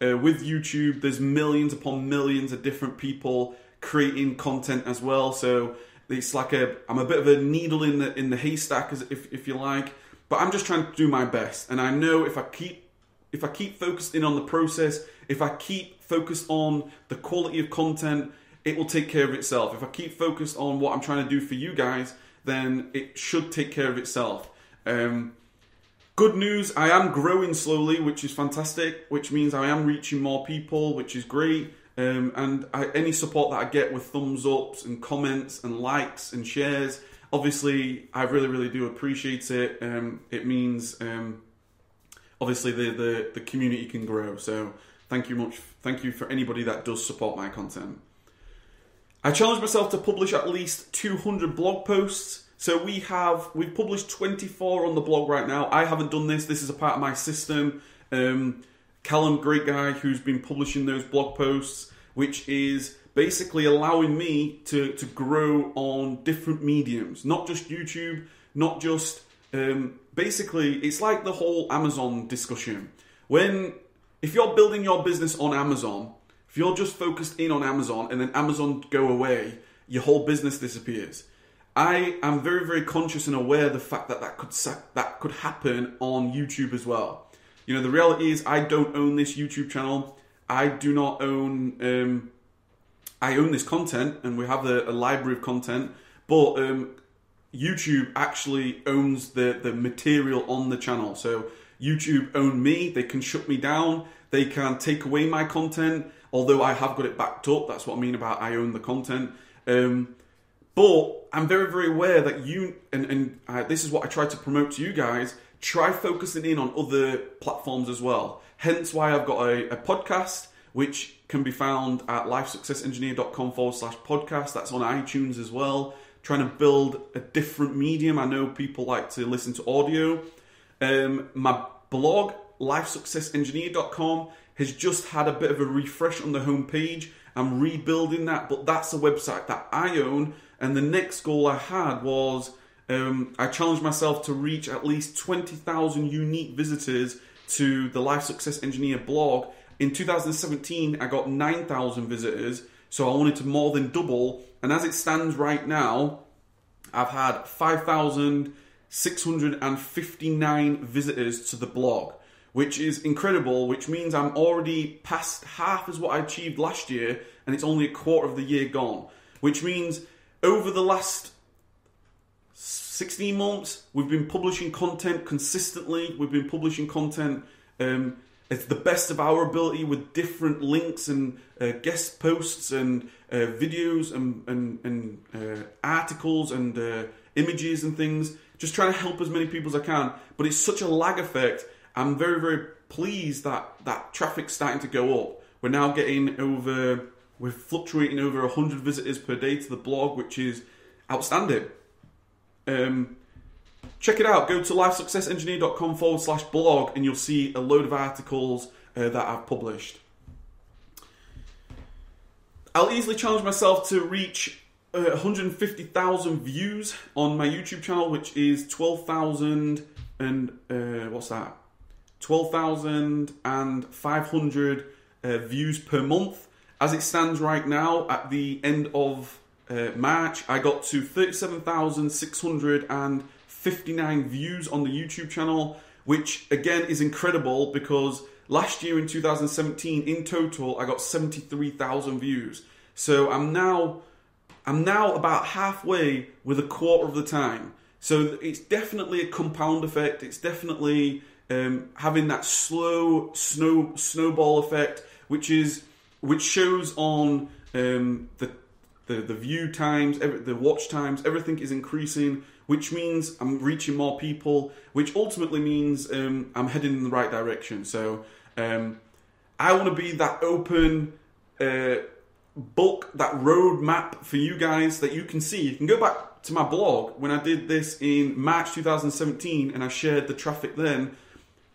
uh, with YouTube, there's millions upon millions of different people creating content as well. So it's like a I'm a bit of a needle in the in the haystack, as if if you like. But I'm just trying to do my best, and I know if I keep if I keep focused in on the process, if I keep focused on the quality of content, it will take care of itself. If I keep focused on what I'm trying to do for you guys, then it should take care of itself. Um, Good news, I am growing slowly, which is fantastic, which means I am reaching more people, which is great. Um, and I, any support that I get with thumbs ups and comments and likes and shares, obviously, I really, really do appreciate it. Um, it means um, obviously the, the the community can grow. So thank you much. Thank you for anybody that does support my content. I challenged myself to publish at least 200 blog posts. So we have we've published 24 on the blog right now. I haven't done this. This is a part of my system. Um, Callum, great guy, who's been publishing those blog posts, which is basically allowing me to to grow on different mediums, not just YouTube, not just um, basically. It's like the whole Amazon discussion. When if you're building your business on Amazon, if you're just focused in on Amazon and then Amazon go away, your whole business disappears. I am very, very conscious and aware of the fact that that could that could happen on YouTube as well. You know, the reality is I don't own this YouTube channel. I do not own. Um, I own this content, and we have a, a library of content, but um, YouTube actually owns the the material on the channel. So YouTube own me. They can shut me down. They can take away my content although I have got it backed up. That's what I mean about I own the content. Um, but I'm very, very aware that you, and, and uh, this is what I try to promote to you guys, try focusing in on other platforms as well. Hence why I've got a, a podcast, which can be found at lifesuccessengineer.com forward slash podcast. That's on iTunes as well. Trying to build a different medium. I know people like to listen to audio. Um, my blog, lifesuccessengineer.com, has just had a bit of a refresh on the homepage. I'm rebuilding that, but that's a website that I own. And the next goal I had was um, I challenged myself to reach at least 20,000 unique visitors to the Life Success Engineer blog. In 2017, I got 9,000 visitors, so I wanted to more than double. And as it stands right now, I've had 5,659 visitors to the blog which is incredible, which means I'm already past half as what I achieved last year, and it's only a quarter of the year gone. Which means over the last 16 months, we've been publishing content consistently, we've been publishing content um, it's the best of our ability with different links and uh, guest posts and uh, videos and, and, and uh, articles and uh, images and things. Just trying to help as many people as I can. But it's such a lag effect I'm very, very pleased that that traffic's starting to go up. We're now getting over, we're fluctuating over 100 visitors per day to the blog, which is outstanding. Um, check it out. Go to lifesuccessengineer.com forward slash blog and you'll see a load of articles uh, that I've published. I'll easily challenge myself to reach uh, 150,000 views on my YouTube channel, which is 12,000 and uh, what's that? 12,500 uh, views per month. As it stands right now, at the end of uh, March, I got to 37,659 views on the YouTube channel, which again is incredible because last year in 2017, in total, I got 73,000 views. So I'm now I'm now about halfway with a quarter of the time. So it's definitely a compound effect. It's definitely um, having that slow snow snowball effect, which is which shows on um, the, the the view times, every, the watch times, everything is increasing, which means I'm reaching more people, which ultimately means um, I'm heading in the right direction. So um, I want to be that open. Uh, book that roadmap for you guys that you can see. You can go back to my blog when I did this in March 2017 and I shared the traffic then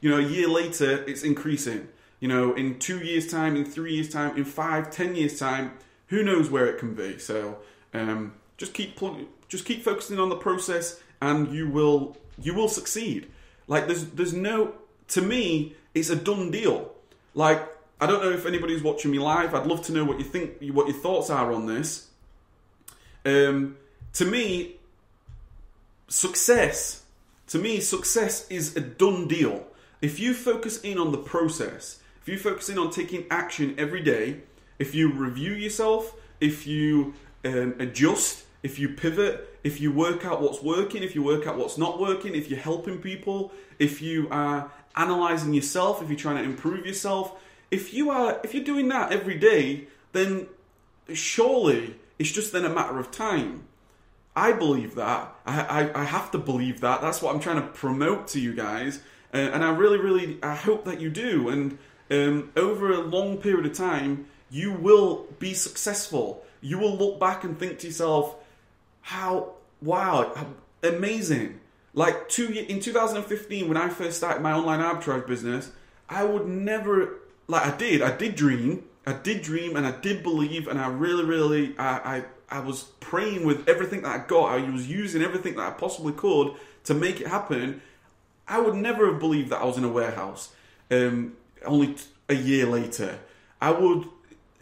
you know, a year later, it's increasing. You know, in two years' time, in three years' time, in five, ten years' time, who knows where it can be. So um, just keep just keep focusing on the process, and you will you will succeed. Like there's there's no to me, it's a done deal. Like I don't know if anybody's watching me live. I'd love to know what you think, what your thoughts are on this. Um, to me, success. To me, success is a done deal. If you focus in on the process, if you focus in on taking action every day, if you review yourself, if you um, adjust, if you pivot, if you work out what's working, if you work out what's not working, if you're helping people, if you are analyzing yourself, if you're trying to improve yourself, if you are if you're doing that every day, then surely it's just then a matter of time. I believe that. I, I, I have to believe that. That's what I'm trying to promote to you guys. Uh, and I really, really, I hope that you do. And um, over a long period of time, you will be successful. You will look back and think to yourself, how, wow, amazing. Like two in 2015, when I first started my online arbitrage business, I would never, like I did, I did dream, I did dream, and I did believe, and I really, really, I, I I was praying with everything that I got. I was using everything that I possibly could to make it happen. I would never have believed that I was in a warehouse. Um, only a year later, I would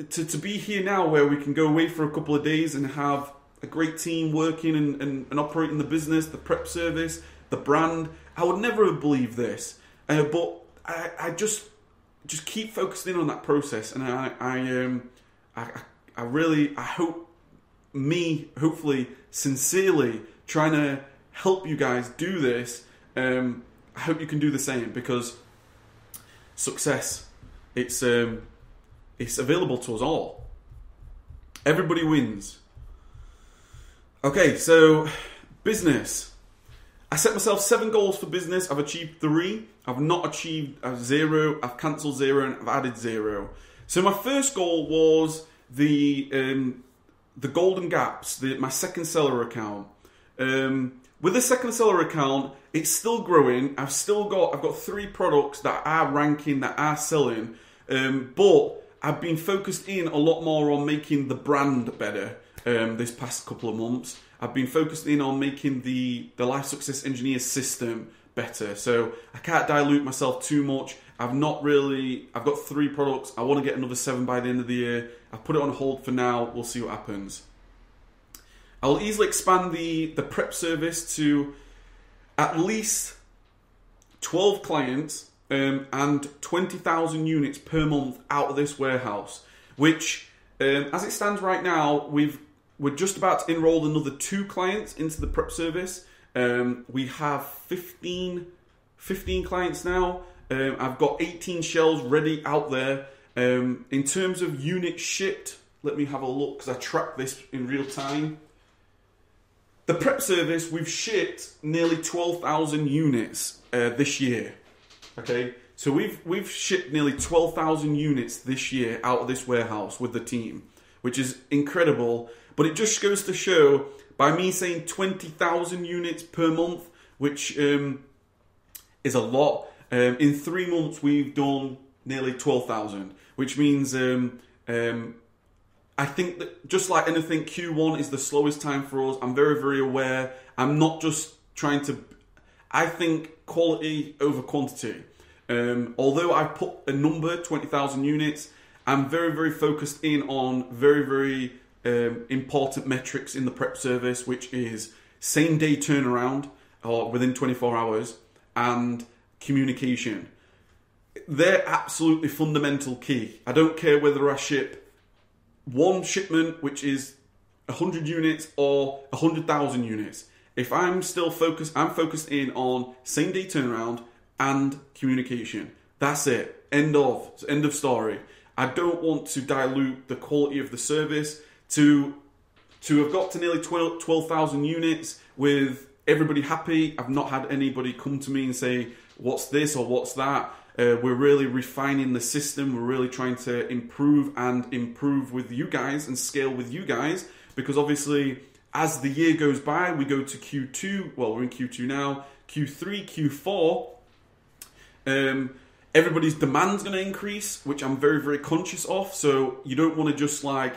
to to be here now, where we can go away for a couple of days and have a great team working and, and, and operating the business, the prep service, the brand. I would never have believed this, uh, but I, I just just keep focusing on that process, and I I um I, I really I hope me, hopefully, sincerely trying to help you guys do this. Um, I hope you can do the same because success, it's um, it's available to us all. Everybody wins. Okay, so business. I set myself seven goals for business. I've achieved three. I've not achieved zero. I've cancelled zero and I've added zero. So my first goal was the um, the Golden Gaps, the, my second seller account. Um, with the second seller account, it's still growing. I've still got I've got three products that are ranking that are selling, um, but I've been focused in a lot more on making the brand better um, this past couple of months. I've been focused in on making the the Life Success Engineer system better. So I can't dilute myself too much. I've not really. I've got three products. I want to get another seven by the end of the year. I've put it on hold for now. We'll see what happens. I'll easily expand the the prep service to at least twelve clients um, and twenty thousand units per month out of this warehouse. Which, um, as it stands right now, we've we're just about to enroll another two clients into the prep service. Um, we have 15, 15 clients now. Um, I've got 18 shells ready out there. Um, in terms of units shipped, let me have a look because I track this in real time. The prep service, we've shipped nearly 12,000 units uh, this year. Okay, so we've we've shipped nearly 12,000 units this year out of this warehouse with the team, which is incredible. But it just goes to show by me saying 20,000 units per month, which um, is a lot. Um, in three months, we've done nearly 12,000, which means um, um, I think that just like anything, Q1 is the slowest time for us. I'm very, very aware. I'm not just trying to, I think quality over quantity. Um, although I put a number, 20,000 units, I'm very, very focused in on very, very um, important metrics in the prep service, which is same day turnaround or within 24 hours and communication. They're absolutely fundamental key. I don't care whether I ship one shipment, which is 100 units, or 100,000 units. If I'm still focused, I'm focused in on same day turnaround and communication. That's it. End of. End of story. I don't want to dilute the quality of the service to to have got to nearly 12,000 units with everybody happy. I've not had anybody come to me and say, what's this or what's that. Uh, we're really refining the system. We're really trying to improve and improve with you guys and scale with you guys because obviously, as the year goes by, we go to Q2. Well, we're in Q2 now, Q3, Q4. Um, everybody's demand's going to increase, which I'm very, very conscious of. So you don't want to just like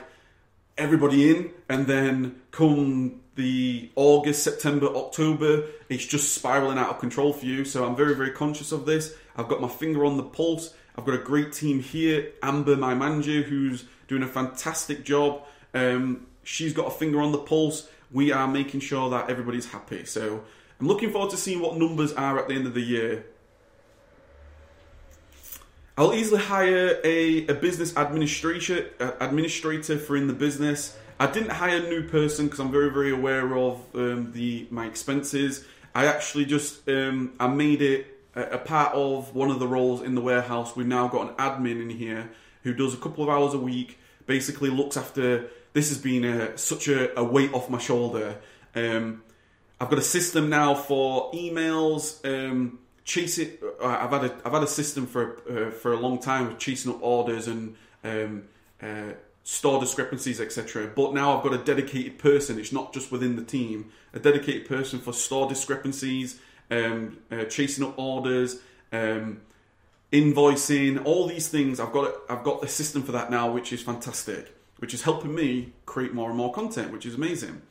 everybody in, and then come the August, September, October, it's just spiraling out of control for you. So I'm very, very conscious of this. I've got my finger on the pulse. I've got a great team here. Amber, my manager, who's doing a fantastic job. Um, she's got a finger on the pulse. We are making sure that everybody's happy. So I'm looking forward to seeing what numbers are at the end of the year. I'll easily hire a, a business administrator uh, administrator for in the business. I didn't hire a new person because I'm very very aware of um, the my expenses. I actually just um, I made it a, a, part of one of the roles in the warehouse. We've now got an admin in here who does a couple of hours a week, basically looks after. This has been a, such a, a weight off my shoulder. Um, I've got a system now for emails. Um, chase it. uh, I've had a I've had a system for uh, for a long time of chasing up orders and um, uh, store discrepancies, etc. But now I've got a dedicated person. It's not just within the team. A dedicated person for store discrepancies, um, uh, chasing up orders, um, invoicing, all these things. I've got I've got the system for that now, which is fantastic. Which is helping me create more and more content, which is amazing.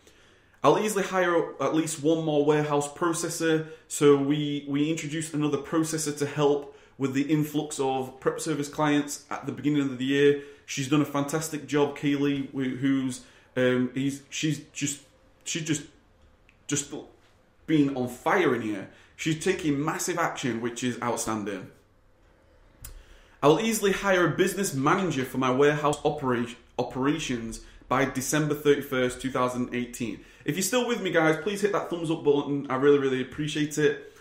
I'll easily hire at least one more warehouse processor. So we we introduced another processor to help with the influx of prep service clients at the beginning of the year. She's done a fantastic job, Kaylee, who's um, he's she's just she's just just being on fire in here. She's taking massive action, which is outstanding. I'll easily hire a business manager for my warehouse operation, operations by December 31st, 2018. If you're still with me, guys, please hit that thumbs up button. I really, really appreciate it.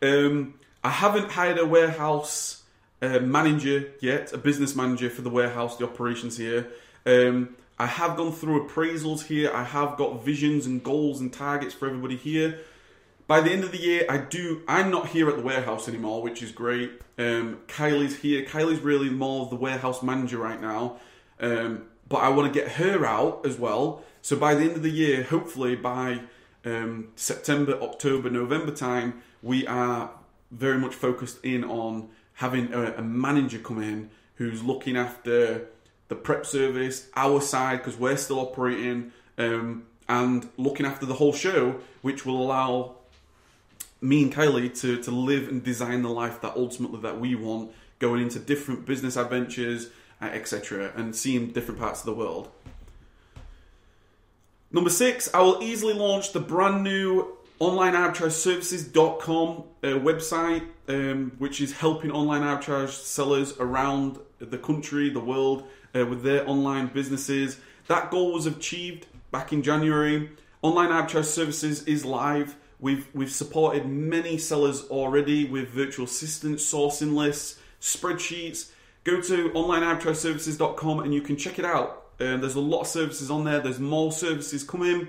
Um, I haven't hired a warehouse uh, manager yet, a business manager for the warehouse, the operations here. Um, I have gone through appraisals here. I have got visions and goals and targets for everybody here. By the end of the year, I do. I'm not here at the warehouse anymore, which is great. Um, Kylie's here. Kylie's really more of the warehouse manager right now. Um, but I want to get her out as well. So by the end of the year, hopefully by um, September, October, November time, we are very much focused in on having a, a manager come in who's looking after the prep service, our side, because we're still operating, um, and looking after the whole show, which will allow me and Kylie to, to live and design the life that ultimately that we want, going into different business adventures, etc., and seeing different parts of the world. Number six, I will easily launch the brand new online arbitrage services.com uh, website, um, which is helping online arbitrage sellers around the country, the world, uh, with their online businesses. That goal was achieved back in January. Online arbitrage services is live. We've we've supported many sellers already with virtual assistants, sourcing lists, spreadsheets. Go to onlinearbitrageservices.com and you can check it out. Um, there's a lot of services on there. There's more services coming.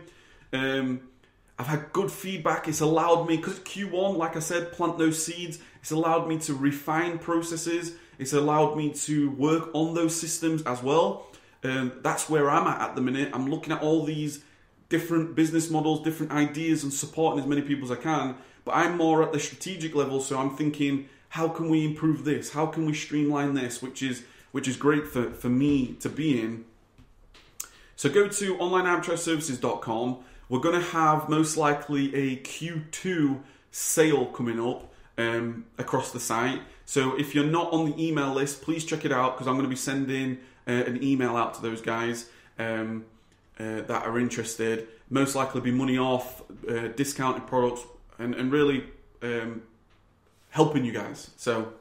Um, I've had good feedback. It's allowed me because Q1, like I said, plant those seeds. It's allowed me to refine processes. It's allowed me to work on those systems as well. Um, that's where I'm at at the minute. I'm looking at all these different business models, different ideas, and supporting as many people as I can. But I'm more at the strategic level, so I'm thinking, how can we improve this? How can we streamline this? Which is which is great for, for me to be in. So go to onlinearbitrageservices.com. We're going to have most likely a Q2 sale coming up um, across the site. So if you're not on the email list, please check it out because I'm going to be sending uh, an email out to those guys. Um, uh, that are interested. Most likely be money off, uh, discounted products, and, and really um, helping you guys. So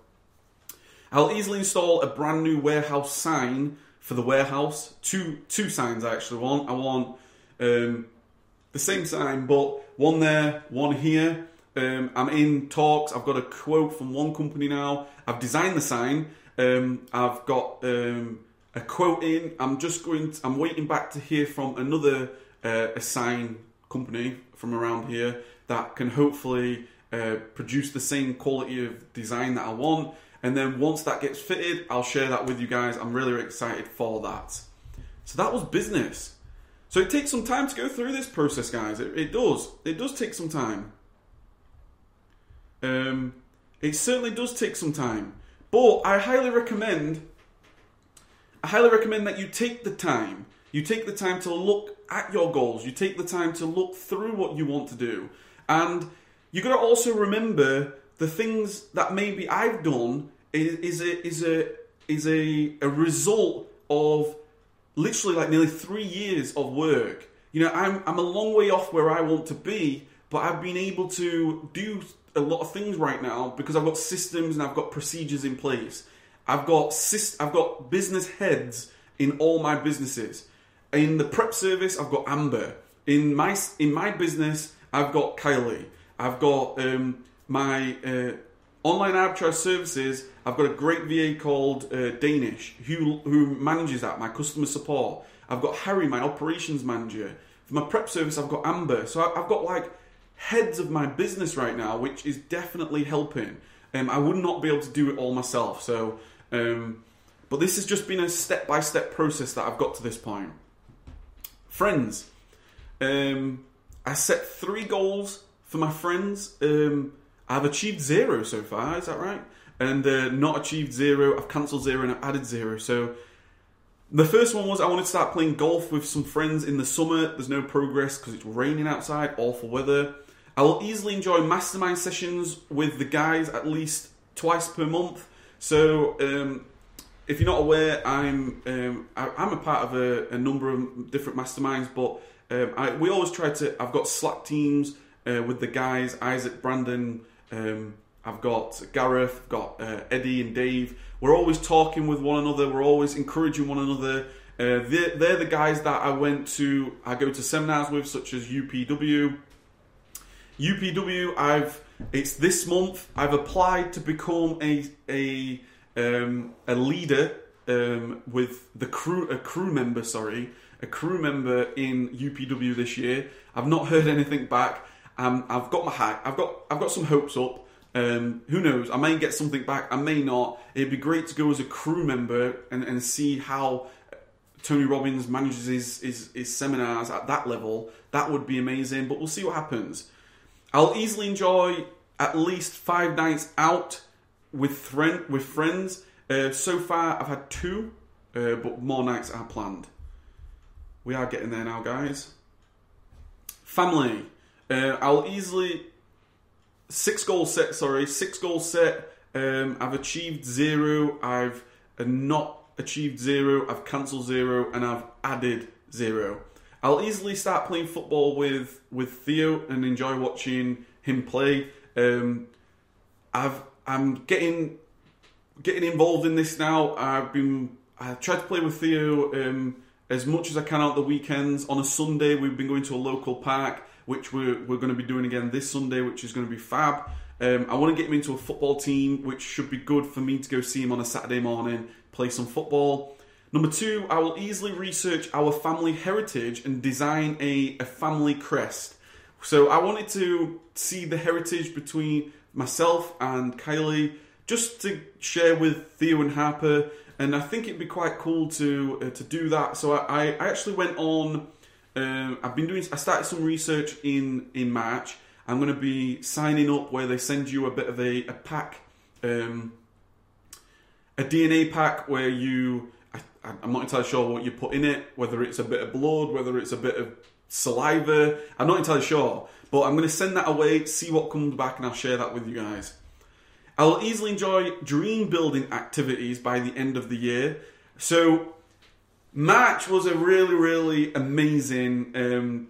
I'll easily install a brand new warehouse sign for the warehouse. Two two signs I actually want. I want um, the same sign, but one there, one here. Um, I'm in talks. I've got a quote from one company now. I've designed the sign. Um, I've got um, a quote in. I'm just going. To, I'm waiting back to hear from another uh, a sign company from around here that can hopefully uh, produce the same quality of design that I want. And then once that gets fitted, I'll share that with you guys. I'm really excited for that. So that was business. So it takes some time to go through this process, guys. It, it does. It does take some time. Um, it certainly does take some time. But I highly recommend I highly recommend that you take the time. You take the time to look at your goals. You take the time to look through what you want to do. And you got to also remember the things that maybe I've done is, is a is a is a, a result of literally like nearly three years of work. You know, I'm I'm a long way off where I want to be, but I've been able to do a lot of things right now because I've got systems and I've got procedures in place. I've got I've got business heads in all my businesses. In the prep service, I've got Amber. In my in my business, I've got Kylie. I've got um, my uh, online arbitrage services. I've got a great VA called uh, Danish who who manages that my customer support. I've got Harry, my operations manager. For my prep service, I've got Amber. So I've got like heads of my business right now, which is definitely helping. Um, I would not be able to do it all myself. So, um, but this has just been a step by step process that I've got to this point. Friends, um, I set three goals for my friends. Um, I've achieved zero so far. Is that right? And uh, not achieved zero. I've cancelled zero and I've added zero. So the first one was I wanted to start playing golf with some friends in the summer. There's no progress because it's raining outside, awful weather. I will easily enjoy mastermind sessions with the guys at least twice per month. So, um, if you're not aware, I'm um, I, am a part of a, a, number of different masterminds, but um, I, we always try to. I've got Slack teams uh, with the guys, Isaac, Brandon. Um, I've got Gareth, I've got uh, Eddie and Dave. We're always talking with one another. We're always encouraging one another. Uh, they're, they're, the guys that I went to. I go to seminars with, such as UPW. UPW, I've it's this month. I've applied to become a a um, a leader um, with the crew a crew member. Sorry, a crew member in UPW this year. I've not heard anything back. Um, I've got my hack. I've got I've got some hopes up. Um, who knows? I may get something back. I may not. It'd be great to go as a crew member and, and see how Tony Robbins manages his, his, his seminars at that level. That would be amazing. But we'll see what happens. I'll easily enjoy at least five nights out with friend with friends. Uh, so far, I've had two, uh, but more nights are planned. We are getting there now, guys. Family. Uh, I'll easily six goal set. Sorry, six goal set. Um, I've achieved zero. I've uh, not achieved zero. I've cancelled zero, and I've added zero. I'll easily start playing football with with Theo and enjoy watching him play. Um, I've I'm getting getting involved in this now. I've been I tried to play with Theo um, as much as I can out the weekends. On a Sunday, we've been going to a local park, which we're we're going to be doing again this Sunday, which is going to be fab. Um, I want to get him into a football team, which should be good for me to go see him on a Saturday morning, play some football. Number two, I will easily research our family heritage and design a, a family crest. So I wanted to see the heritage between myself and Kylie, just to share with Theo and Harper, and I think it'd be quite cool to uh, to do that. So I, I actually went on. Uh, I've been doing. I started some research in in March. I'm going to be signing up where they send you a bit of a, a pack, um, a DNA pack where you I'm not entirely sure what you put in it, whether it's a bit of blood, whether it's a bit of saliva. I'm not entirely sure, but I'm going to send that away, see what comes back, and I'll share that with you guys. I'll easily enjoy dream building activities by the end of the year. So, March was a really, really amazing, um,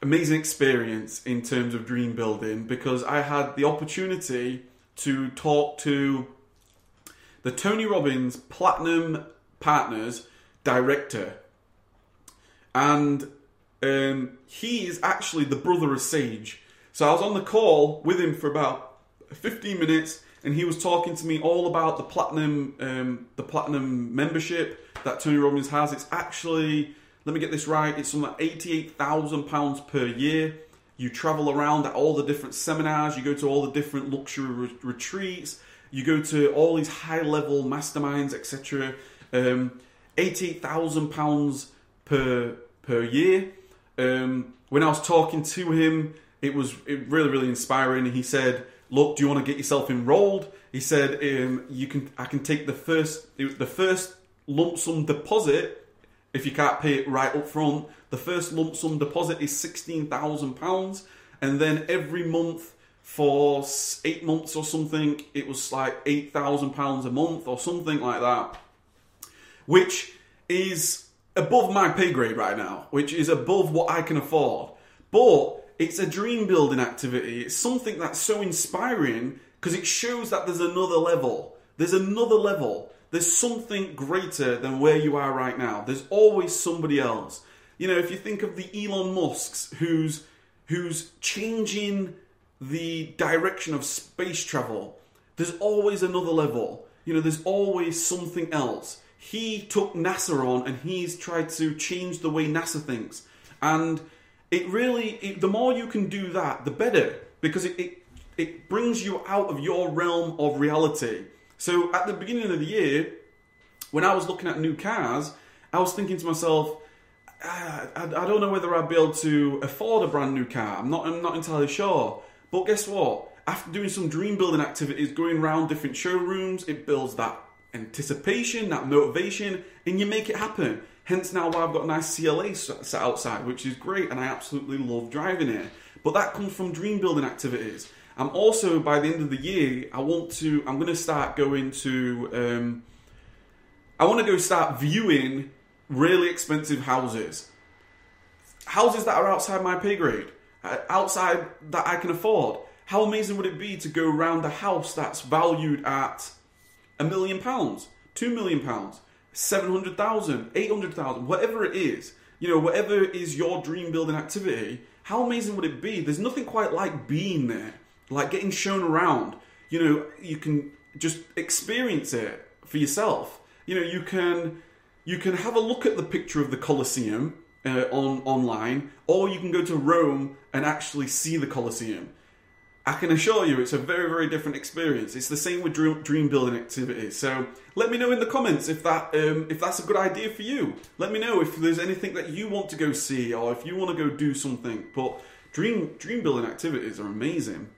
amazing experience in terms of dream building because I had the opportunity to talk to the Tony Robbins Platinum partner's director. And um, he is actually the brother of Sage. So I was on the call with him for about 15 minutes, and he was talking to me all about the platinum, um, the platinum membership that Tony Robbins has. It's actually, let me get this right, it's something like 88,000 pounds per year. You travel around at all the different seminars, you go to all the different luxury re- retreats, you go to all these high level masterminds, etc. Um, Eighty thousand pounds per per year. Um, when I was talking to him, it was really really inspiring. He said, "Look, do you want to get yourself enrolled?" He said, um, "You can. I can take the first the first lump sum deposit if you can't pay it right up front. The first lump sum deposit is sixteen thousand pounds, and then every month." For eight months or something, it was like eight thousand pounds a month or something like that which is above my pay grade right now, which is above what I can afford. But it's a dream building activity. It's something that's so inspiring because it shows that there's another level. There's another level. There's something greater than where you are right now. There's always somebody else. You know, if you think of the Elon Musks who's who's changing the direction of space travel there's always another level. You know, there's always something else. He took NASA on and he's tried to change the way NASA thinks. And it really, it, the more you can do that, the better. Because it, it, it brings you out of your realm of reality. So at the beginning of the year, when I was looking at new cars, I was thinking to myself, ah, I, I, don't know whether I'd be able to afford a brand new car. I'm not, I'm not entirely sure. But guess what? After doing some dream building activities, going around different showrooms, it builds that anticipation, that motivation, and you make it happen. Hence now why I've got a nice CLA set outside, which is great, and I absolutely love driving it. But that comes from dream building activities. I'm also by the end of the year, I want to. I'm going to start going to. Um, I want to go start viewing really expensive houses, houses that are outside my pay grade, uh, outside that I can afford. How amazing would it be to go around a house that's valued at a million pounds, two million pounds, seven hundred thousand, eight hundred thousand, whatever it is, you know, whatever is your dream building activity, how amazing would it be? There's nothing quite like being there, like getting shown around. You know, you can just experience it for yourself. You know, you can you can have a look at the picture of the Colosseum uh, on online, or you can go to Rome and actually see the Colosseum. I can assure you it's a very, very different experience. It's the same with dream, dream building activities. So let me know in the comments if that um, if that's a good idea for you. Let me know if there's anything that you want to go see or if you want to go do something. But dream dream building activities are amazing.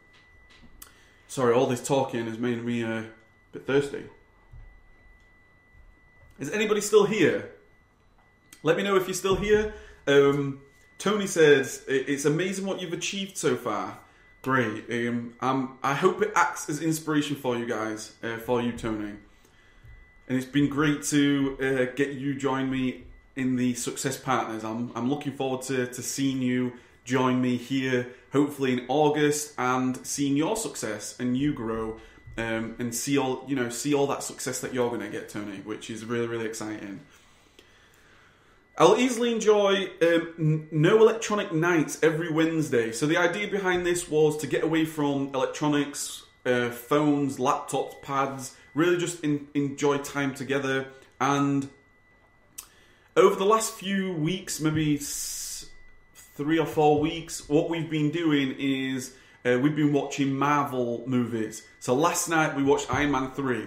Sorry, all this talking has made me uh, a bit thirsty. Is anybody still here? Let me know if you're still here. Um, Tony says it's amazing what you've achieved so far. Great. Um, I hope it acts as inspiration for you guys, uh, for you, Tony. And it's been great to uh, get you join me in the Success Partners. I'm, I'm looking forward to, to seeing you join me here, hopefully in August, and seeing your success and you grow, um, and see all you know, see all that success that you're going to get, Tony, which is really really exciting. I'll easily enjoy um, no electronic nights every Wednesday. So the idea behind this was to get away from electronics, uh, phones, laptops, pads, really just in, enjoy time together. And over the last few weeks, maybe three or four weeks, what we've been doing is uh, we've been watching Marvel movies. So last night we watched Iron Man three.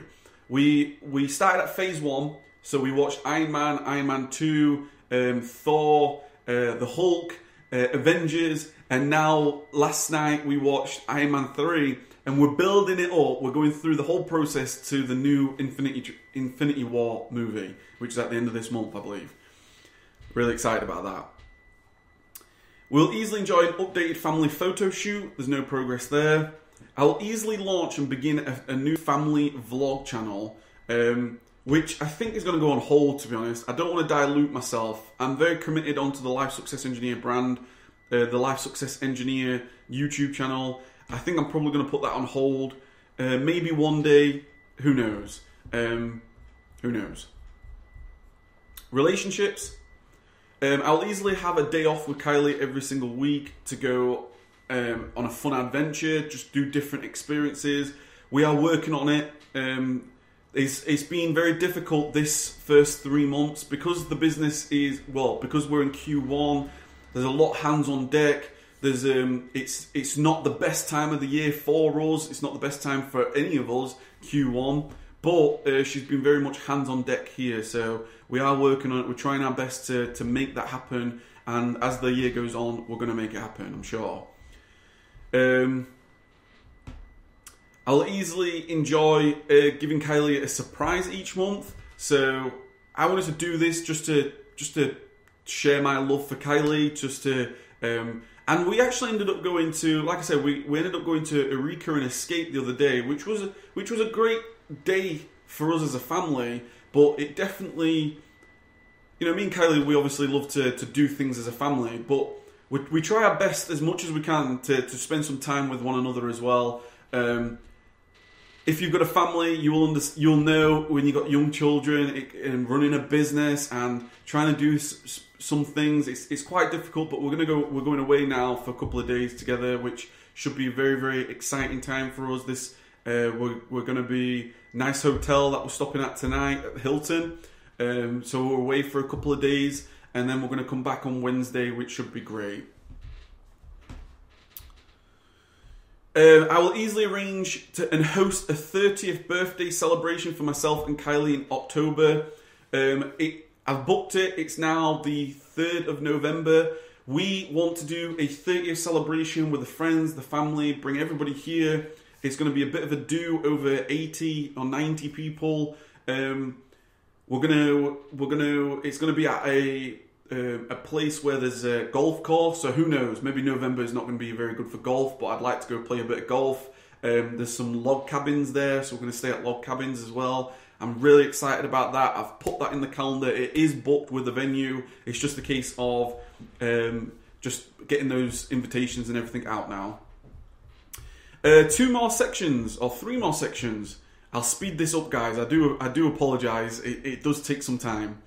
We we started at Phase one, so we watched Iron Man, Iron Man two um, Thor, uh, the Hulk, uh, Avengers, and now last night we watched Iron Man 3 and we're building it up. We're going through the whole process to the new Infinity Infinity War movie, which is at the end of this month, I believe. Really excited about that. We'll easily enjoy an updated family photo shoot. There's no progress there. I'll easily launch and begin a, a new family vlog channel. Um, which I think is going to go on hold, to be honest. I don't want to dilute myself. I'm very committed onto the Life Success Engineer brand, uh, the Life Success Engineer YouTube channel. I think I'm probably going to put that on hold. Uh, maybe one day, who knows? Um, who knows? Relationships. Um, I'll easily have a day off with Kylie every single week to go um, on a fun adventure, just do different experiences. We are working on it. Um, it's it's been very difficult this first three months because the business is well because we're in Q1. There's a lot hands on deck. There's um it's it's not the best time of the year for us. It's not the best time for any of us Q1. But uh, she's been very much hands on deck here, so we are working on it. We're trying our best to, to make that happen, and as the year goes on, we're going to make it happen. I'm sure. Um, I'll easily enjoy uh, giving Kylie a surprise each month. So I wanted to do this just to just to share my love for Kylie, just to um, and we actually ended up going to, like I said, we, we ended up going to Eureka and Escape the other day, which was which was a great day for us as a family. But it definitely, you know, me and Kylie, we obviously love to, to do things as a family, but we, we try our best as much as we can to, to spend some time with one another as well. Um, if you've got a family, you will under, you'll know when you've got young children and running a business and trying to do s- some things. It's, it's quite difficult, but we're gonna go. We're going away now for a couple of days together, which should be a very very exciting time for us this Uh, we're we're going to be nice hotel that we're stopping at tonight at Hilton. Um, so we're away for a couple of days, and then we're going to come back on Wednesday, which should be great. Uh, I will easily arrange to and host a 30th birthday celebration for myself and Kylie in October. Um, it, I've booked it. It's now the 3rd of November. We want to do a 30th celebration with the friends, the family, bring everybody here. It's going to be a bit of a do over 80 or 90 people. Um, we're gonna we're gonna it's gonna be at a uh, a place where there's a golf course. So who knows? Maybe November is not going to be very good for golf, but I'd like to go play a bit of golf. Um, there's some log cabins there, so we're going to stay at log cabins as well. I'm really excited about that. I've put that in the calendar. It is booked with the venue. It's just a case of um, just getting those invitations and everything out now. Uh, two more sections or three more sections. I'll speed this up, guys. I do I do apologise. It, it does take some time.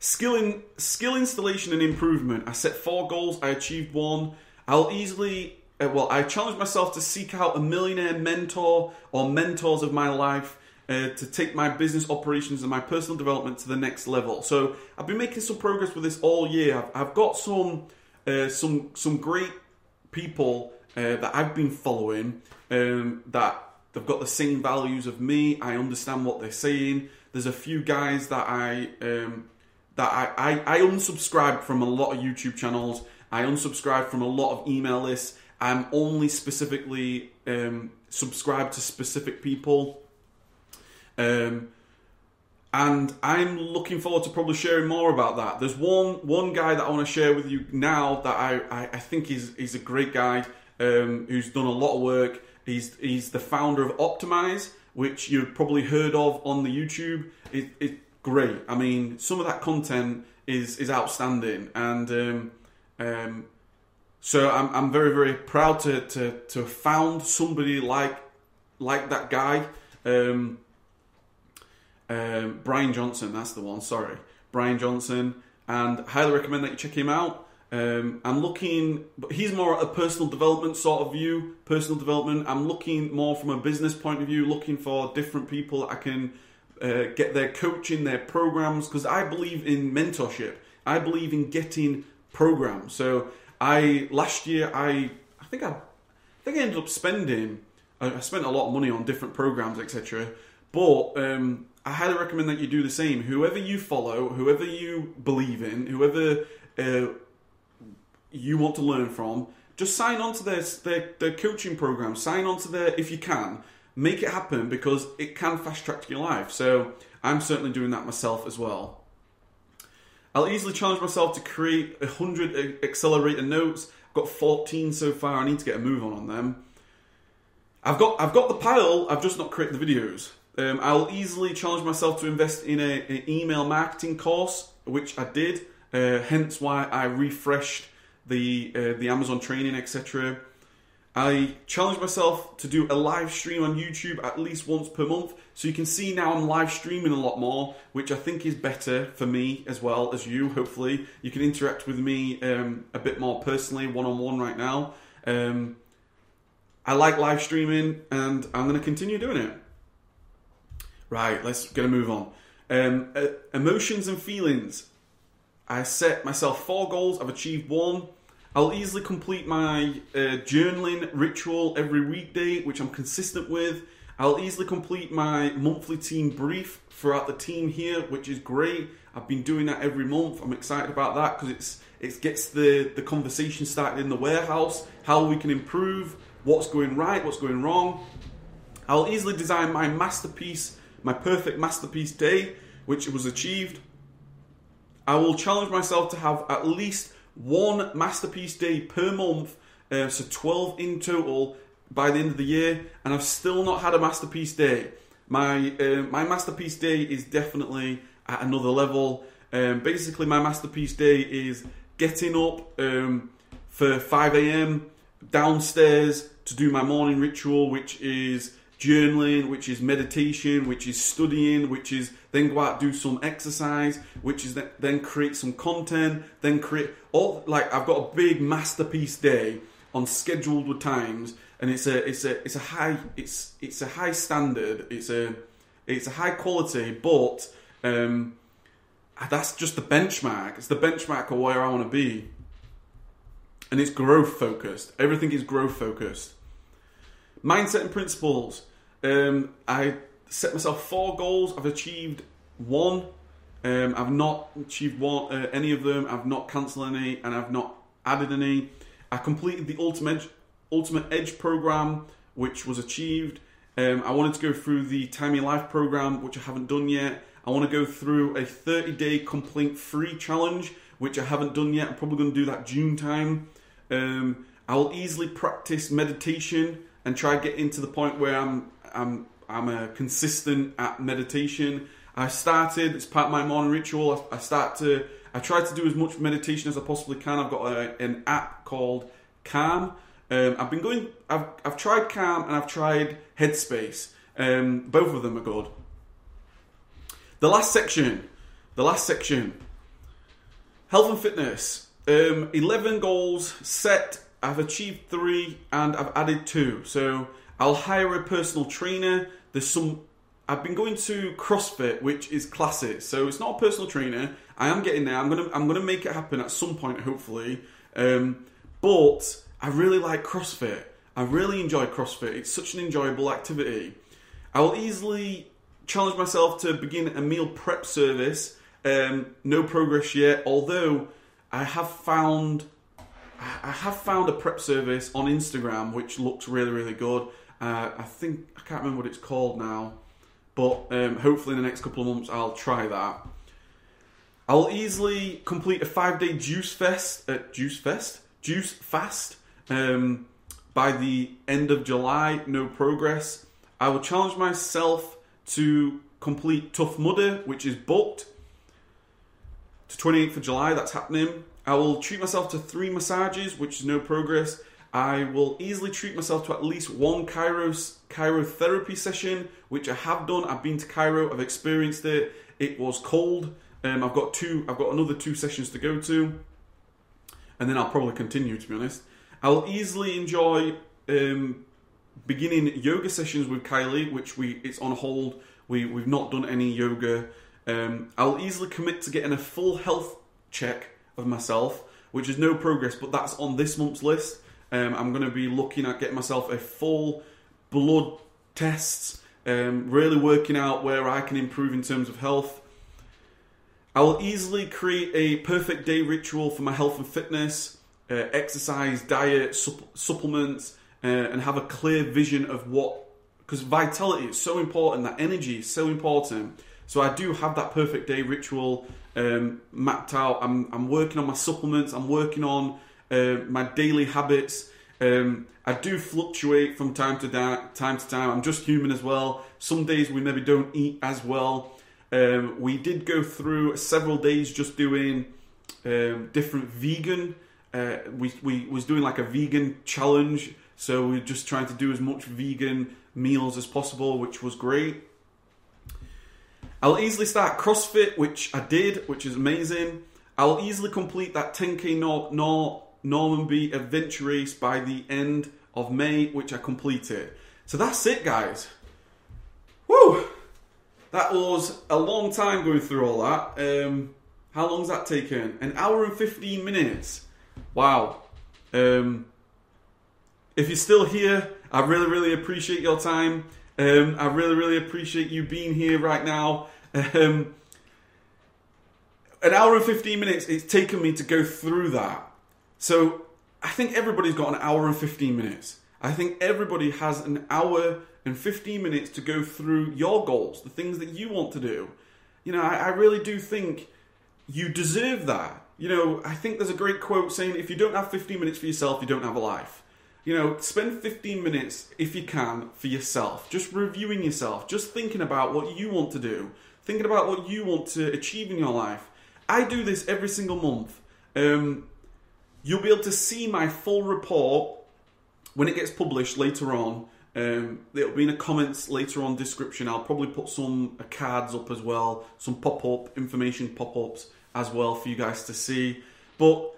Skill in skill installation and improvement. I set four goals. I achieved one. I'll easily uh, well. I challenge myself to seek out a millionaire mentor or mentors of my life uh, to take my business operations and my personal development to the next level. So I've been making some progress with this all year. I've, I've got some uh, some some great people uh, that I've been following um, that they've got the same values of me. I understand what they're saying. There's a few guys that I um, that I, I, I unsubscribed from a lot of YouTube channels. I unsubscribe from a lot of email lists. I'm only specifically um, subscribed to specific people. Um, and I'm looking forward to probably sharing more about that. There's one one guy that I want to share with you now that I, I, I think is is a great guy um, who's done a lot of work. He's he's the founder of Optimize, which you've probably heard of on the YouTube. It, it great. I mean, some of that content is is outstanding, and um, um, so I'm I'm very very proud to to to found somebody like like that guy. Um, um, Brian Johnson, that's the one. Sorry, Brian Johnson, and highly recommend that you check him out. Um, I'm looking, but he's more at a personal development sort of view. Personal development. I'm looking more from a business point of view, looking for different people I can uh, get their coaching, their programs, because I believe in mentorship. I believe in getting programs. So I last year I I think I, I think I ended up spending I, spent a lot of money on different programs, etc. But um, I highly recommend that you do the same. Whoever you follow, whoever you believe in, whoever uh, you want to learn from, just sign on to their, their, their coaching program. Sign on to their, if you can, make it happen because it can fast track your life. So I'm certainly doing that myself as well. I'll easily challenge myself to create 100 accelerator notes. I've got 14 so far. I need to get a move on on them. I've got I've got the pile. I've just not created the videos. Um, I'll easily challenge myself to invest in an email marketing course, which I did. Uh, hence why I refreshed the uh, the Amazon training, etc. I challenge myself to do a live stream on YouTube at least once per month. So you can see now I'm live streaming a lot more, which I think is better for me as well as you. Hopefully, you can interact with me um, a bit more personally, one on one right now. Um, I like live streaming, and I'm going to continue doing it. Right, let's get a move on. Um, uh, emotions and feelings. I set myself four goals. I've achieved one. I'll easily complete my uh, journaling ritual every weekday, which I'm consistent with. I'll easily complete my monthly team brief throughout the team here, which is great. I've been doing that every month. I'm excited about that because it's it gets the the conversation started in the warehouse, how we can improve, what's going right, what's going wrong. I'll easily design my masterpiece my perfect masterpiece day, which was achieved. I will challenge myself to have at least one masterpiece day per month, uh, so 12 in total by the end of the year, and I've still not had a masterpiece day. My uh, my masterpiece day is definitely at another level. Um, basically, my masterpiece day is getting up um, for 5 a.m. downstairs to do my morning ritual, which is journaling, which is meditation, which is studying, which is then go out do some exercise, which is then create some content, then create all like I've got a big masterpiece day on scheduled times, and it's a it's a it's a high it's it's a high standard. It's a it's a high quality, but um, that's just the benchmark. It's the benchmark of where I want to be, and it's growth focused. Everything is growth focused. Mindset and principles. Um, I set myself four goals. I've achieved one. Um, I've not achieved one, uh, any of them. I've not cancelled any, and I've not added any. I completed the ultimate ultimate edge program, which was achieved. Um, I wanted to go through the Time Your Life program, which I haven't done yet. I want to go through a 30 day complaint free challenge, which I haven't done yet. I'm probably going to do that June time. Um, I'll easily practice meditation and try to get into the point where I'm I'm I'm a consistent at meditation. I started. It's part of my morning ritual. I, I start to. I try to do as much meditation as I possibly can. I've got a, an app called Calm. Um, I've been going. I've I've tried Calm and I've tried Headspace. Um, both of them are good. The last section. The last section. Health and fitness. Um, Eleven goals set. I've achieved three and I've added two. So I'll hire a personal trainer. There's some. I've been going to CrossFit, which is classic. So it's not a personal trainer. I am getting there. I'm gonna. I'm gonna make it happen at some point, hopefully. Um, but I really like CrossFit. I really enjoy CrossFit. It's such an enjoyable activity. I will easily challenge myself to begin a meal prep service. Um, no progress yet, although I have found I have found a prep service on Instagram which looks really really good. Uh, I think I can't remember what it's called now, but um, hopefully in the next couple of months I'll try that. I'll easily complete a five day juice fest at uh, juice fest juice fast um, by the end of July. No progress. I will challenge myself to complete Tough Mudder, which is booked to 28th of July. That's happening. I will treat myself to three massages, which is no progress. I will easily treat myself to at least one cryo cryotherapy session, which I have done. I've been to cryo. I've experienced it. It was cold. Um, I've got two. I've got another two sessions to go to, and then I'll probably continue. To be honest, I'll easily enjoy um, beginning yoga sessions with Kylie, which we it's on hold. We we've not done any yoga. Um, I'll easily commit to getting a full health check of myself, which is no progress, but that's on this month's list. Um, I'm going to be looking at getting myself a full blood tests, um, really working out where I can improve in terms of health. I will easily create a perfect day ritual for my health and fitness, uh, exercise, diet, supp- supplements, uh, and have a clear vision of what. Because vitality is so important, that energy is so important. So I do have that perfect day ritual um, mapped out. I'm, I'm working on my supplements. I'm working on uh, my daily habits. Um, I do fluctuate from time to da- time to time. I'm just human as well. Some days we maybe don't eat as well. Um, we did go through several days just doing um, different vegan. Uh, we we was doing like a vegan challenge, so we are just trying to do as much vegan meals as possible, which was great. I'll easily start CrossFit, which I did, which is amazing. I'll easily complete that 10k Nor- Nor- Normanby adventure race by the end of May, which I completed. So that's it, guys. Woo! That was a long time going through all that. Um, how long's that taken? An hour and 15 minutes. Wow. Um, if you're still here, I really, really appreciate your time. Um, I really, really appreciate you being here right now. Um, an hour and 15 minutes it's taken me to go through that. So I think everybody's got an hour and 15 minutes. I think everybody has an hour and 15 minutes to go through your goals, the things that you want to do. You know, I, I really do think you deserve that. You know, I think there's a great quote saying if you don't have 15 minutes for yourself, you don't have a life. You know, spend 15 minutes, if you can, for yourself. Just reviewing yourself, just thinking about what you want to do, thinking about what you want to achieve in your life. I do this every single month. Um, you'll be able to see my full report when it gets published later on. Um, it'll be in the comments later on description. I'll probably put some uh, cards up as well, some pop up information pop ups as well for you guys to see. But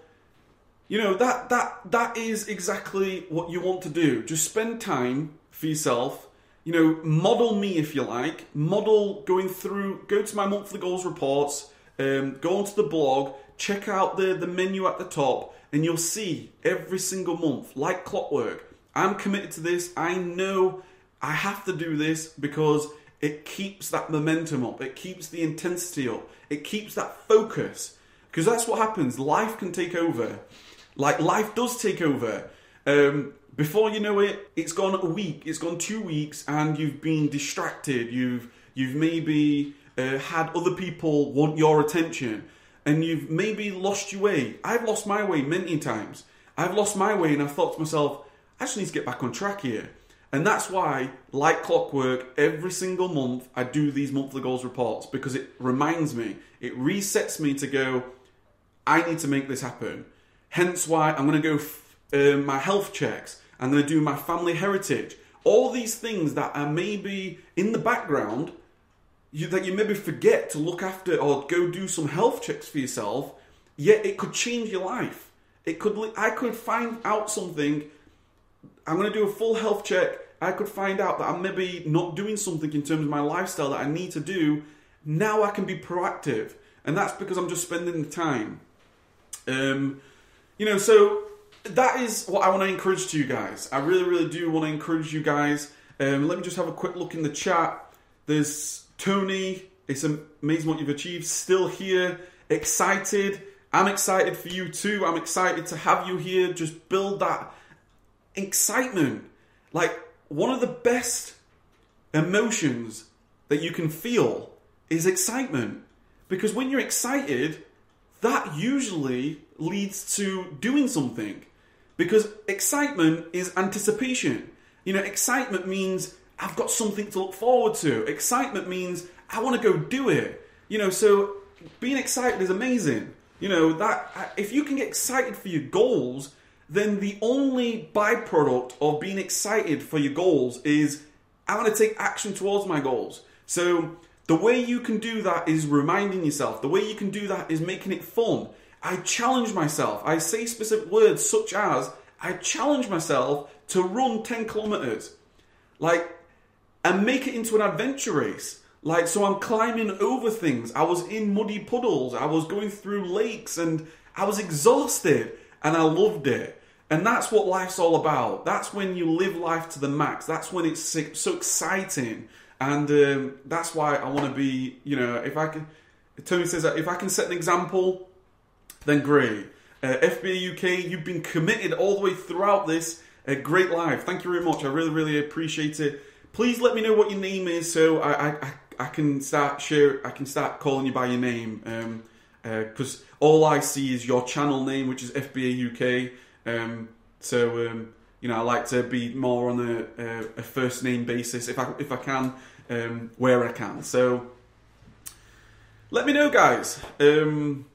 You know that that that is exactly what you want to do. Just spend time for yourself. You know, model me if you like. Model going through. Go to my monthly goals reports. Um, go onto the blog. Check out the the menu at the top, and you'll see every single month, like clockwork. I'm committed to this. I know I have to do this because it keeps that momentum up. It keeps the intensity up. It keeps that focus. Because that's what happens. Life can take over. Like life does take over. Um, before you know it, it's gone a week, it's gone two weeks, and you've been distracted. You've you've maybe uh, had other people want your attention, and you've maybe lost your way. I've lost my way many times. I've lost my way, and I've thought to myself, I just need to get back on track here. And that's why, like clockwork, every single month I do these monthly goals reports because it reminds me, it resets me to go, I need to make this happen. Hence why I'm going to go f- uh, my health checks. I'm going to do my family heritage. All these things that are maybe in the background you, that you maybe forget to look after or go do some health checks for yourself. Yet it could change your life. It could. I could find out something I'm going to do a full health check. I could find out that I'm maybe not doing something in terms of my lifestyle that I need to do. Now I can be proactive, and that's because I'm just spending the time. Um, you know, so that is what I want to encourage to you guys. I really, really do want to encourage you guys. Um, let me just have a quick look in the chat. There's Tony. It's amazing what you've achieved. Still here, excited. I'm excited for you too. I'm excited to have you here. Just build that excitement. Like, one of the best emotions that you can feel is excitement. Because when you're excited, that usually leads to doing something. Because excitement is anticipation. You know, excitement means I've got something to look forward to. Excitement means I want to go do it. You know, so being excited is amazing. You know, that if you can get excited for your goals, then the only byproduct of being excited for your goals is I want to take action towards my goals. So the way you can do that is reminding yourself. The way you can do that is making it fun. I challenge myself. I say specific words such as I challenge myself to run 10 kilometers. Like, and make it into an adventure race. Like, so I'm climbing over things. I was in muddy puddles. I was going through lakes and I was exhausted and I loved it. And that's what life's all about. That's when you live life to the max. That's when it's so exciting. And um, that's why I want to be, you know, if I can, Tony says that if I can set an example, then great. Uh, FBA UK, you've been committed all the way throughout this. A great life. Thank you very much. I really, really appreciate it. Please let me know what your name is so I, I, I can start share. I can start calling you by your name. Because um, uh, all I see is your channel name, which is FBA UK. Um, so um, you know, I like to be more on a, a, a, first name basis if I if I can, um, where I can. So let me know, guys. Um,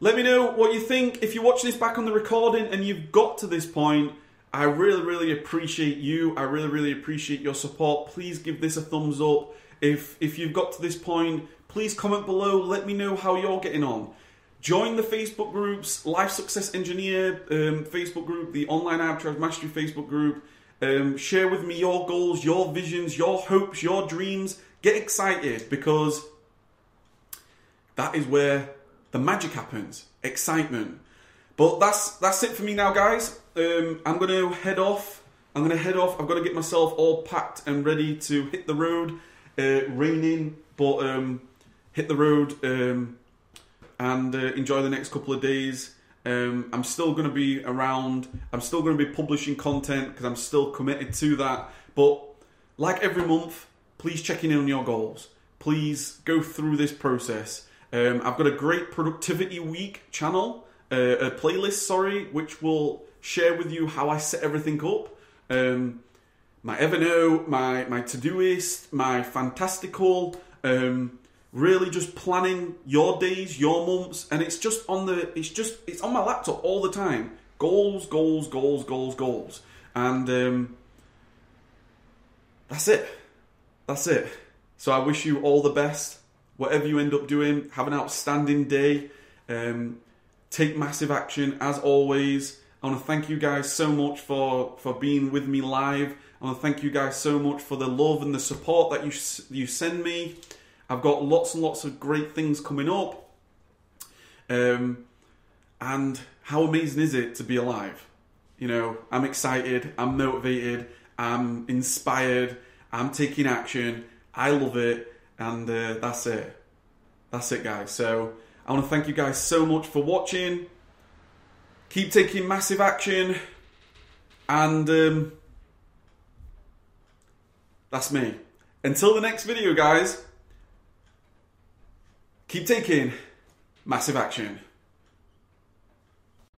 let me know what you think. If you're watching this back on the recording and you've got to this point, I really, really appreciate you. I really, really appreciate your support. Please give this a thumbs up. If if you've got to this point, please comment below. Let me know how you're getting on. Join the Facebook groups, Life Success Engineer um, Facebook group, the Online Arbitrage Mastery Facebook group. Um, share with me your goals, your visions, your hopes, your dreams. Get excited because that is where the magic happens. Excitement. But that's that's it for me now, guys. Um, I'm to head off. I'm to head off. I've got to get myself all packed and ready to hit the road. Uh, raining, but um, hit the road. Um, and uh, enjoy the next couple of days. Um, I'm still going to be around. I'm still going to be publishing content because I'm still committed to that. But like every month, please check in on your goals. Please go through this process. Um, I've got a great productivity week channel, uh, a playlist, sorry, which will share with you how I set everything up. Um, my Evernote, my my Todoist, my Fantastical. Um, really just planning your days, your months, and it's just on the it's just it's on my laptop all the time. Goals, goals, goals, goals, goals, and um, that's it. That's it. So I wish you all the best. Whatever you end up doing, have an outstanding day. Um, take massive action as always. I want to thank you guys so much for for being with me live. I want to thank you guys so much for the love and the support that you you send me. I've got lots and lots of great things coming up. Um, and how amazing is it to be alive? You know, I'm excited, I'm motivated, I'm inspired, I'm taking action. I love it, and uh, that's it. That's it, guys. So I want to thank you guys so much for watching. Keep taking massive action, and um, that's me. Until the next video, guys, keep taking massive action.